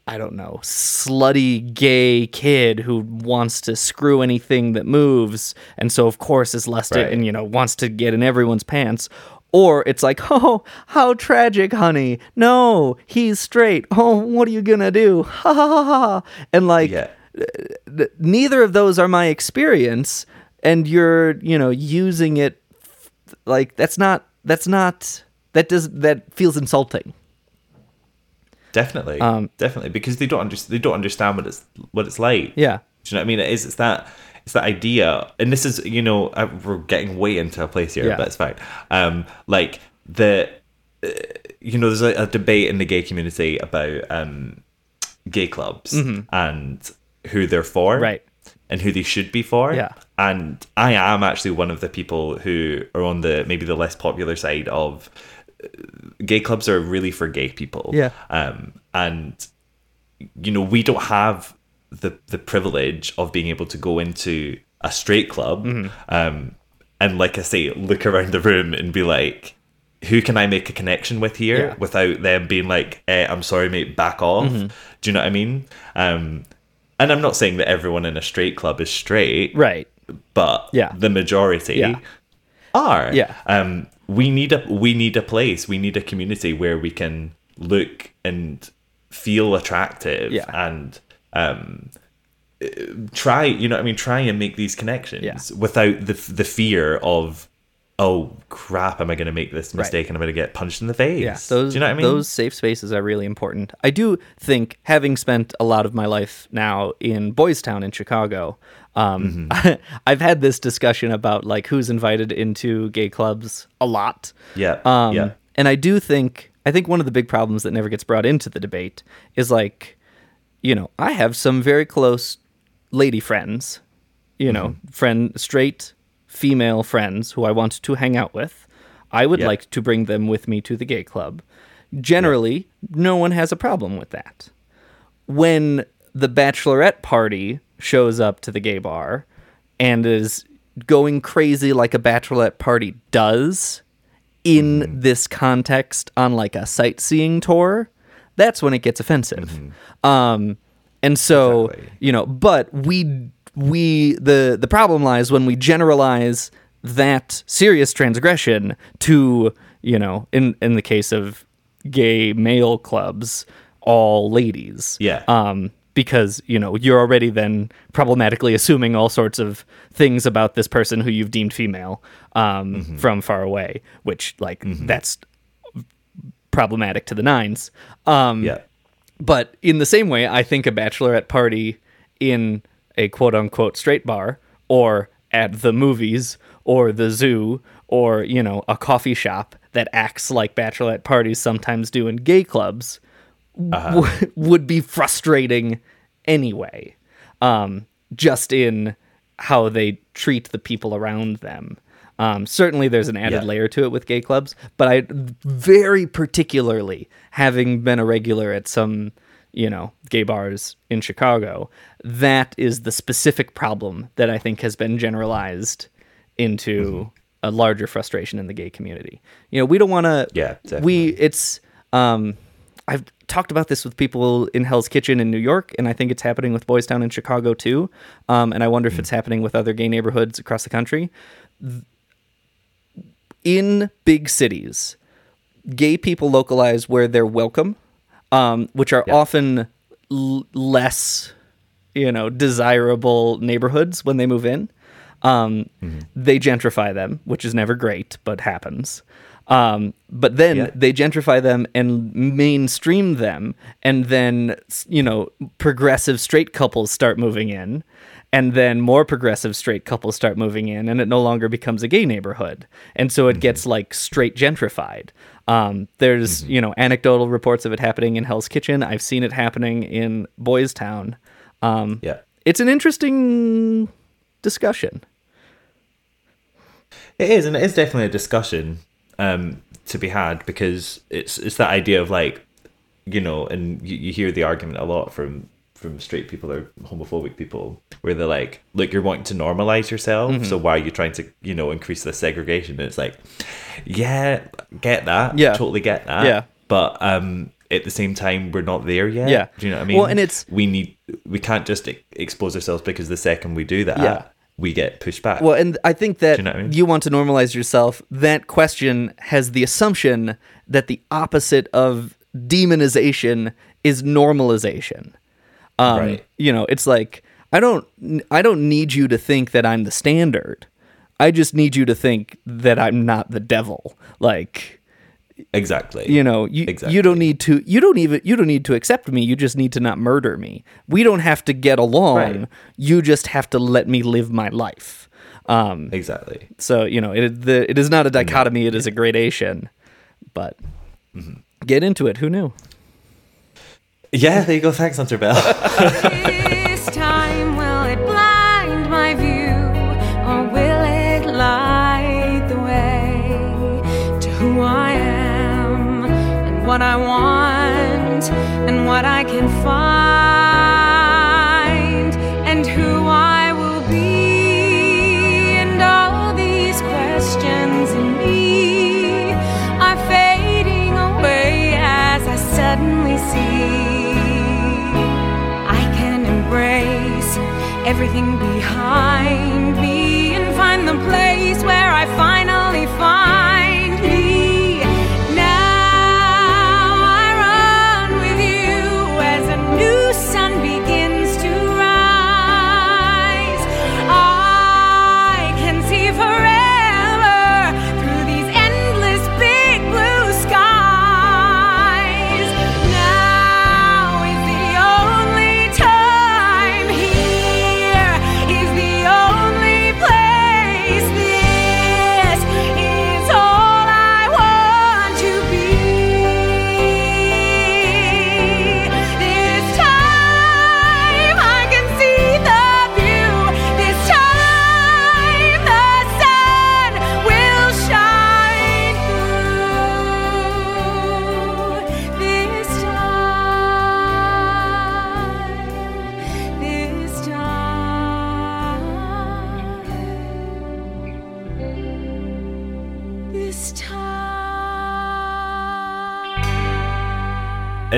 F: I don't know, slutty gay kid who wants to screw anything that moves, and so of course is lusted
G: Right.
F: and you know wants to get in everyone's pants. Or it's like, <laughs> oh, how tragic, honey. No, he's straight. Oh, what are you gonna do? Ha ha ha ha. And like,
G: yeah
F: neither of those are my experience, and you're, you know, using it like that's not that's not that does that feels insulting.
G: definitely
F: Um,
G: definitely because they don't understand they don't understand what it's what it's like
F: Yeah.
G: do you know what i mean it is it's that it's that idea and this is you know we're getting way into a place here
F: Yeah.
G: but it's fine um like the uh, you know there's a, a debate in the gay community about um gay clubs and who they're for
F: Mm-hmm. Right.
G: and who they should be for
F: Yeah.
G: and i am actually one of the people who are on the maybe the less popular side of uh, gay clubs are really for gay people
F: Yeah.
G: um and you know we don't have the the privilege of being able to go into a straight club, um, and like I say, look around the room and be like, who can I make a connection with here
F: Yeah.
G: without them being like, eh, I'm sorry, mate, back off. Do you know what I mean? Um, and I'm not saying that everyone in a straight club is straight,
F: Right.
G: but
F: Yeah.
G: the majority
F: Yeah.
G: are.
F: Yeah.
G: Um, we need a we need a place, we need a community where we can look and feel attractive
F: Yeah.
G: and um try you know what I mean try and make these connections
F: Yeah.
G: without the the fear of oh crap am I going to make this
F: Right.
G: mistake and I'm going to get punched in the face
F: Yeah, those
G: do you know what I mean
F: those safe spaces are really important. I do think, having spent a lot of my life now in Boys Town in Chicago, um,
G: Mm-hmm. <laughs>
F: I've had this discussion about like who's invited into gay clubs a lot.
G: yeah
F: Um,
G: yeah
F: And I do think, I think one of the big problems that never gets brought into the debate is like, you know, I have some very close lady friends, you know,
G: Mm-hmm.
F: friend, straight female friends who I want to hang out with. I would
G: Yeah.
F: like to bring them with me to the gay club. Generally, no one has a problem with that. When the bachelorette party shows up to the gay bar and is going crazy like a bachelorette party does in this context on like a sightseeing tour, that's when it gets offensive. Um, and so
G: Exactly.
F: you know, but we we the the problem lies when we generalize that serious transgression to you know in in the case of gay male clubs all ladies.
G: Yeah.
F: um because you know you're already then problematically assuming all sorts of things about this person who you've deemed female um from far away which like that's problematic to the nines. Um
G: yeah.
F: but in the same way, I think a bachelorette party in a quote unquote straight bar or at the movies or the zoo or, you know, a coffee shop that acts like bachelorette parties sometimes do in gay clubs w- <laughs> would be frustrating anyway. Um, just in how they treat the people around them. Um, certainly, there's an added
G: Yeah.
F: layer to it with gay clubs, but I very particularly, having been a regular at some, you know, gay bars in Chicago, that is the specific problem that I think has been generalized into a larger frustration in the gay community. You know, we don't want to.
G: Yeah,
F: we it's. Um, I've talked about this with people in Hell's Kitchen in New York, and I think it's happening with Boys Town in Chicago too. Um, and I wonder if it's happening with other gay neighborhoods across the country. In big cities, gay people localize where they're welcome, um, which are
G: Yeah.
F: often l- less, you know, desirable neighborhoods when they move in. Um, They gentrify them, which is never great, but happens. Um, but then
G: Yeah.
F: they gentrify them and mainstream them, and then you know progressive straight couples start moving in, and then more progressive straight couples start moving in, and it no longer becomes a gay neighborhood, and so it gets like straight gentrified. Um, there's you know anecdotal reports of it happening in Hell's Kitchen. I've seen it happening in Boys Town. Um,
G: yeah
F: it's an interesting discussion.
G: It is, and it is definitely a discussion um, to be had because it's it's that idea of like, you know, and you, you hear the argument a lot from from straight people or homophobic people where they're like, look, you're wanting to normalize yourself, so why are you trying to, you know, increase the segregation? And it's like, yeah, get that,
F: Yeah.
G: totally get that,
F: Yeah.
G: but um. At the same time, we're not there yet.
F: Yeah.
G: do you know what I mean?
F: Well, and it's-
G: we need we can't just expose ourselves because the second we do that,
F: Yeah.
G: we get pushed back.
F: Well, and I think that
G: you know I mean?
F: you want to normalize yourself. That question has the assumption that the opposite of demonization is normalization. Um,
G: Right.
F: You know, it's like I don't, I don't need you to think that I'm the standard. I just need you to think that I'm not the devil. Like,
G: exactly.
F: you know, you
G: Exactly.
F: you don't need to, you don't even, you don't need to accept me. You just need to not murder me. We don't have to get along.
G: Right.
F: You just have to let me live my life. Um,
G: Exactly.
F: so you know, it the, it is not a dichotomy; it is a gradation. But
G: Mm-hmm.
F: get into it. Who knew?
G: Yeah, there you go. Thanks, Hunter Bell. <laughs>
D: This time will it blind my view or will it light the way to who I am and what I want and what I can find everything behind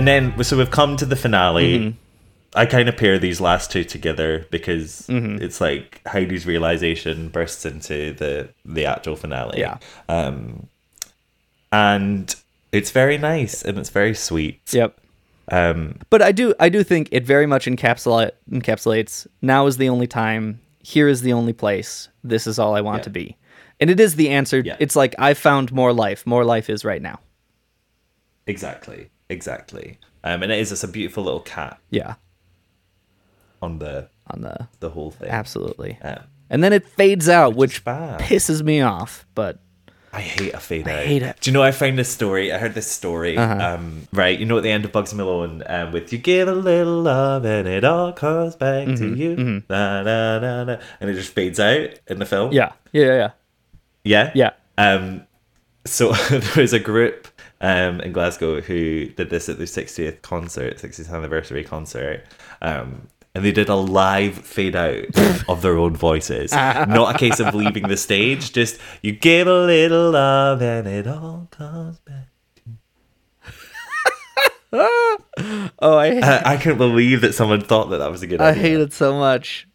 D: And
G: then, so we've come to the finale.
F: Mm-hmm.
G: I kind of pair these last two together because
F: Mm-hmm.
G: it's like Heidi's realization bursts into the the actual finale.
F: Yeah.
G: Um, and it's very nice and it's very sweet.
F: Yep.
G: Um,
F: But I do I do think it very much encapsulate encapsulates now is the only time, here is the only place, this is all I want
G: Yeah.
F: to be. And it is the answer.
G: Yeah.
F: It's like I found more life. More life is right now.
G: exactly, exactly. Um, and it is just a beautiful little cat
F: Yeah.
G: on the
F: On the
G: the whole thing.
F: absolutely.
G: Um,
F: And then it fades out, which
G: bad.
F: pisses me off, but
G: I hate a fade out.
F: I hate it. Uh-huh.
G: Do you know I found this story? I heard this story. Um, right, you know at the end of Bugsy Malone, um, with you give a little love and it all comes back
F: Mm-hmm,
G: to you, na, na, na, na, and it just fades out in the film.
F: yeah. Yeah, yeah, yeah.
G: yeah,
F: Yeah.
G: Um, so <laughs> there was a group um in Glasgow who did this at their 60th concert, 60th anniversary concert. Um, and they did a live fade out <laughs> of their own voices. <laughs> Not a case of leaving the stage, just you give a little love and it all comes back. <laughs>
F: Oh, I
G: I, I couldn't believe that someone thought that that was a good
F: I
G: idea.
F: hate it so much.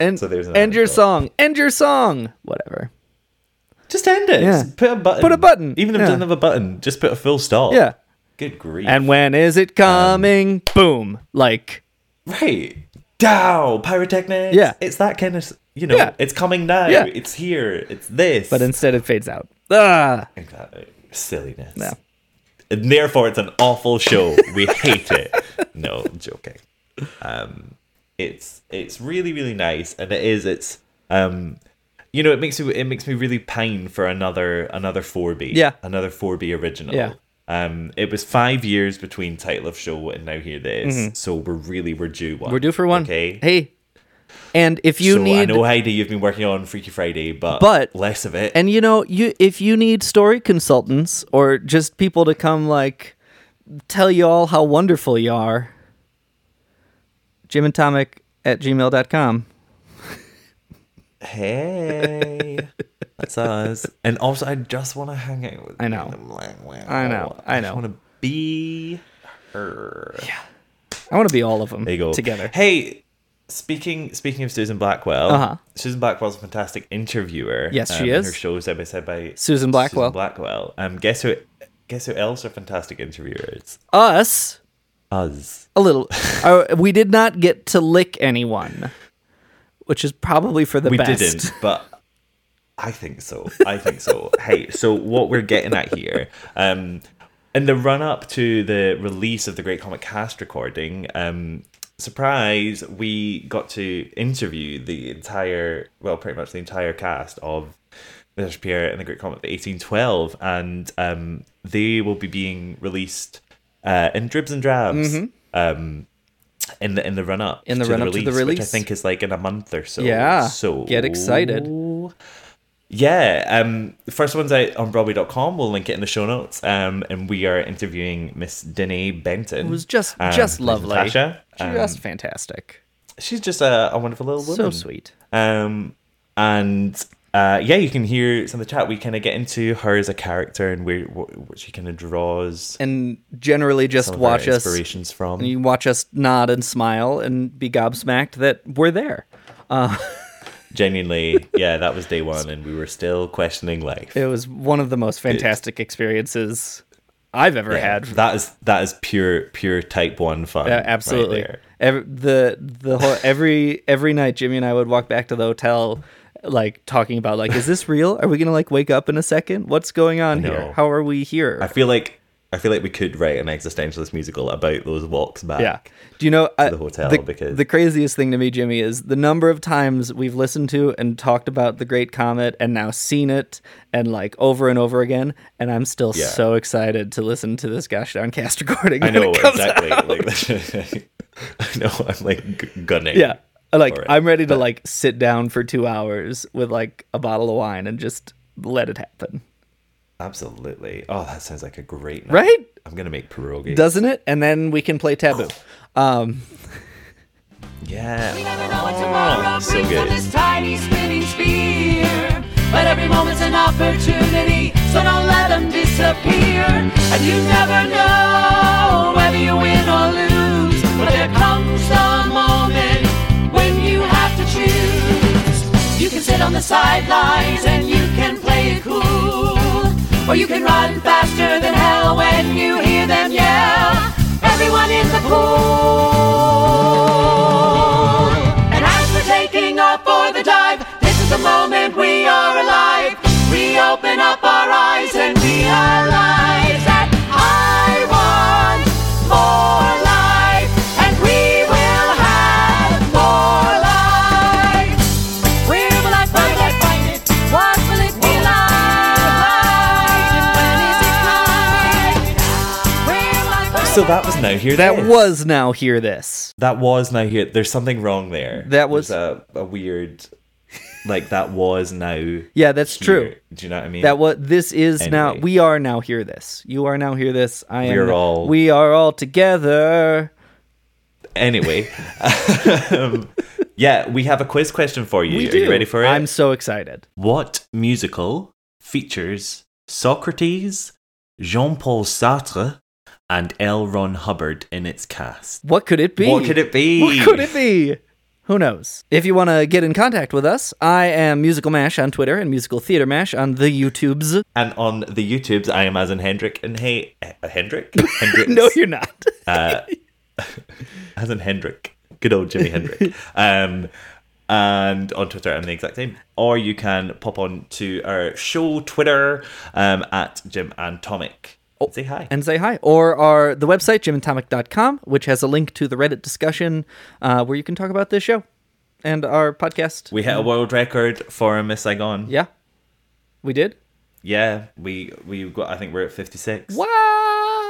F: And
G: So there's
F: end your
G: anecdote.
F: song. End your song. Whatever.
G: Just end it.
F: Yeah.
G: Just put a button.
F: Put a button.
G: Even if
F: Yeah.
G: it doesn't have a button, just put a full stop.
F: Yeah.
G: Good grief.
F: And when is it coming? Boom. Like
G: Right. Dow, pyrotechnics.
F: Yeah.
G: It's that kind of, you know,
F: Yeah.
G: it's coming now.
F: Yeah.
G: It's here. It's this.
F: but instead it fades out. Ah.
G: Exactly. Silliness.
F: Yeah.
G: And therefore, it's an awful show. We hate it. <laughs> No, I'm joking. Um, it's it's really really nice, and it is. It's um, you know, it makes me it makes me really pine for another another 4B.
F: Yeah.
G: Another 4B original.
F: Yeah.
G: Um, it was five years between title of show and now here it is. So we're really we're due one.
F: Mm-hmm. We're due for one.
G: Okay.
F: Hey. And if you
G: so I know Heidi, you've been working on Freaky Friday, but
F: But-
G: less of it.
F: and you know, you if you need story consultants or just people to come like tell you all how wonderful you are, jimandtomic at gmail.com.
G: Hey, that's us. And also, I just want to hang out with.
F: I know.
G: them. Like, wow.
F: I know, I know.
G: just want to be her. Yeah.
F: I want to be all of them
G: There you go.
F: together.
G: Hey, speaking speaking of Susan Blackwell,
F: Uh-huh.
G: Susan Blackwell's a fantastic interviewer.
F: Yes, she
G: um,
F: is.
G: Her show side by side by
F: Susan Blackwell.
G: Susan Blackwell. Um, guess who? Guess who else are fantastic interviewers?
F: Us,
G: Us.
F: a little. uh, <laughs> we did not get to lick anyone, which is probably for the
G: we
F: best.
G: didn't, <laughs> but I think so. I think so. hey, so what we're getting at here, um, in the run up to the release of the Great Comet Cast recording, um, surprise, we got to interview the entire, well, pretty much the entire cast of Mr. Pierre and the Great Comet of 1812, and um, they will be being released uh, in dribs and drabs. Um, in the in the run up.
F: In the run-up to the release,
G: which I think is like in a month or so.
F: Yeah,
G: So
F: get excited.
G: Yeah. Um the first one's out on Broadway.com. We'll link it in the show notes. Um and we are interviewing Miss Denée Benton.
F: It was just
G: um,
F: just lovely,
G: Natasha.
F: just
G: Um,
F: fantastic,
G: she's just a, a wonderful little woman.
F: so sweet.
G: Um, and uh, yeah, you can hear some of the chat. We kind of get into her as a character and where what, she kind of draws.
F: And generally, just watch us.
G: inspirations from.
F: And you watch us nod and smile and be gobsmacked that we're there. Uh, <laughs>
G: Genuinely, yeah, that was day one, and we were still questioning life.
F: it was one of the most fantastic experiences I've ever
G: Yeah,
F: had.
G: that is that is pure pure type one fun.
F: Yeah,
G: right
F: absolutely.
G: there.
F: every, the the whole every every night, Jimmy and I would walk back to the hotel, like talking about like, is this real? Are we gonna like wake up in a second? What's going on here? How are we here?
G: I feel like I feel like we could write an existentialist musical about those walks back.
F: yeah. Do you know I-
G: the hotel
F: the,
G: because-
F: the craziest thing to me, Jimmy, is the number of times we've listened to and talked about the Great Comet and now seen it and like over and over again, and I'm still
G: Yeah.
F: so excited to listen to this gosh darn cast <laughs> recording.
G: I know exactly. Like, <laughs> I know. I'm like gunning.
F: Yeah. Like
G: for it.
F: I'm ready to like sit down for two hours with like a bottle of wine and just let it happen.
G: Absolutely. Oh, that sounds like a great night.
F: Right?
G: I'm gonna make pierogi.
F: Doesn't it? And then we can play taboo. <gasps> Um
G: yeah.
D: We never know what tomorrow
G: Oh, so
D: brings on
G: good.
D: this tiny spinning sphere. But every moment's an opportunity, so don't let them disappear. And you never know whether you win or lose. But there comes the moment You can sit on the sidelines and you can play it cool. Or you can run faster than hell when you hear them yell. Everyone in the pool. And as we're taking off for the dive, this is the moment we are alive. We open up our eyes and we are I
G: So that was now here.
F: that
G: This.
F: was now hear this.
G: that was now here. There's something wrong there.
F: That was-
G: a, a weird, like that was now. <laughs>
F: Yeah, that's
G: here.
F: true.
G: Do you know what I mean?
F: That what this is now we are now hear this. You are now hear this. I am
G: We're all-
F: we are all together.
G: anyway, <laughs> um, yeah, we have a quiz question for you.
F: We
G: Are
F: do.
G: you ready for it?
F: I'm so excited.
G: What musical features Socrates, Jean Paul Sartre, and L. Ron Hubbard in its cast?
F: What could it be?
G: What could it be?
F: What could it be? Who knows? If you want to get in contact with us, I am Musical Mash on Twitter and Musical Theater Mash on the YouTubes.
G: And on the YouTubes, I am as in Hendrik and hey, uh, Hendrik, <laughs> Hendrix.
F: No, you're not. <laughs>
G: as in Hendrik, good old Jimi Hendrix. <laughs> Um, and on Twitter, I'm the exact same. Or you can pop on to our show Twitter um, at Jim and Tomic. Say hi.
F: and say hi. Or our the website, jimandtomic.com, which has a link to the Reddit discussion uh, where you can talk about this show and our podcast.
G: we hit a world record for a Miss Saigon.
F: yeah. We did?
G: Yeah, we we got. I think we're at 56.
F: Wow.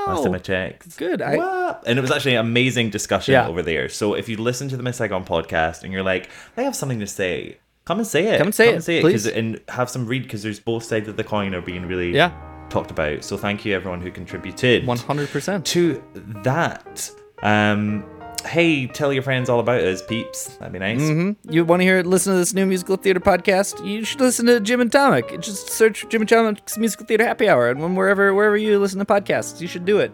G: Last time I checked.
F: Good. I,
G: What? And it was actually an amazing discussion
F: Yeah.
G: over there. So if you listen to the Miss Saigon podcast and you're like, I have something to say, come and say it.
F: Come and say it, please.
G: 'cause- and have some read because there's both sides of the coin are being really
F: Yeah.
G: Talked about. So thank you everyone who contributed
F: 100%.
G: to that. Um, hey, tell your friends all about us, peeps. That'd be nice.
F: hmm You want to hear, listen to this new musical theater podcast? You should listen to Jim and Tomic. Just search Jim and Tomic's Musical Theater Happy Hour, and when wherever wherever you listen to podcasts, you should do it.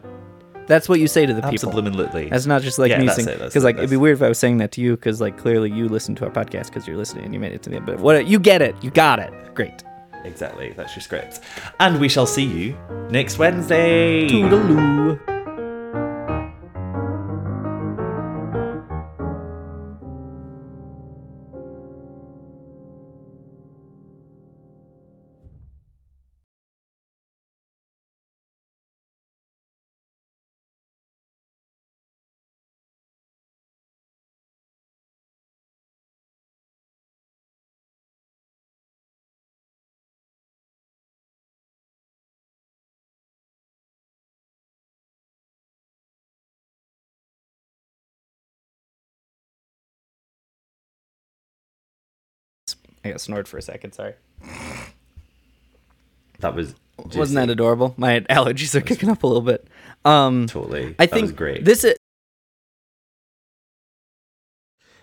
F: That's what you say to the people.
G: Absolutely.
F: That's not just like
G: Yeah,
F: me
G: that's
F: saying
G: it, that's
F: because like it'd be weird if I was saying that to you because like clearly you listen to our podcast because you're listening and you made it to the end. But what you get it, you got it. Great.
G: Exactly. That's your script. And we shall see you next Wednesday.
F: Toodaloo. I got snored for a second. Sorry.
G: That was
F: Wasn't that adorable? My allergies are kicking up a little bit. Um,
G: totally?
F: I
G: That
F: think
G: was great.
F: this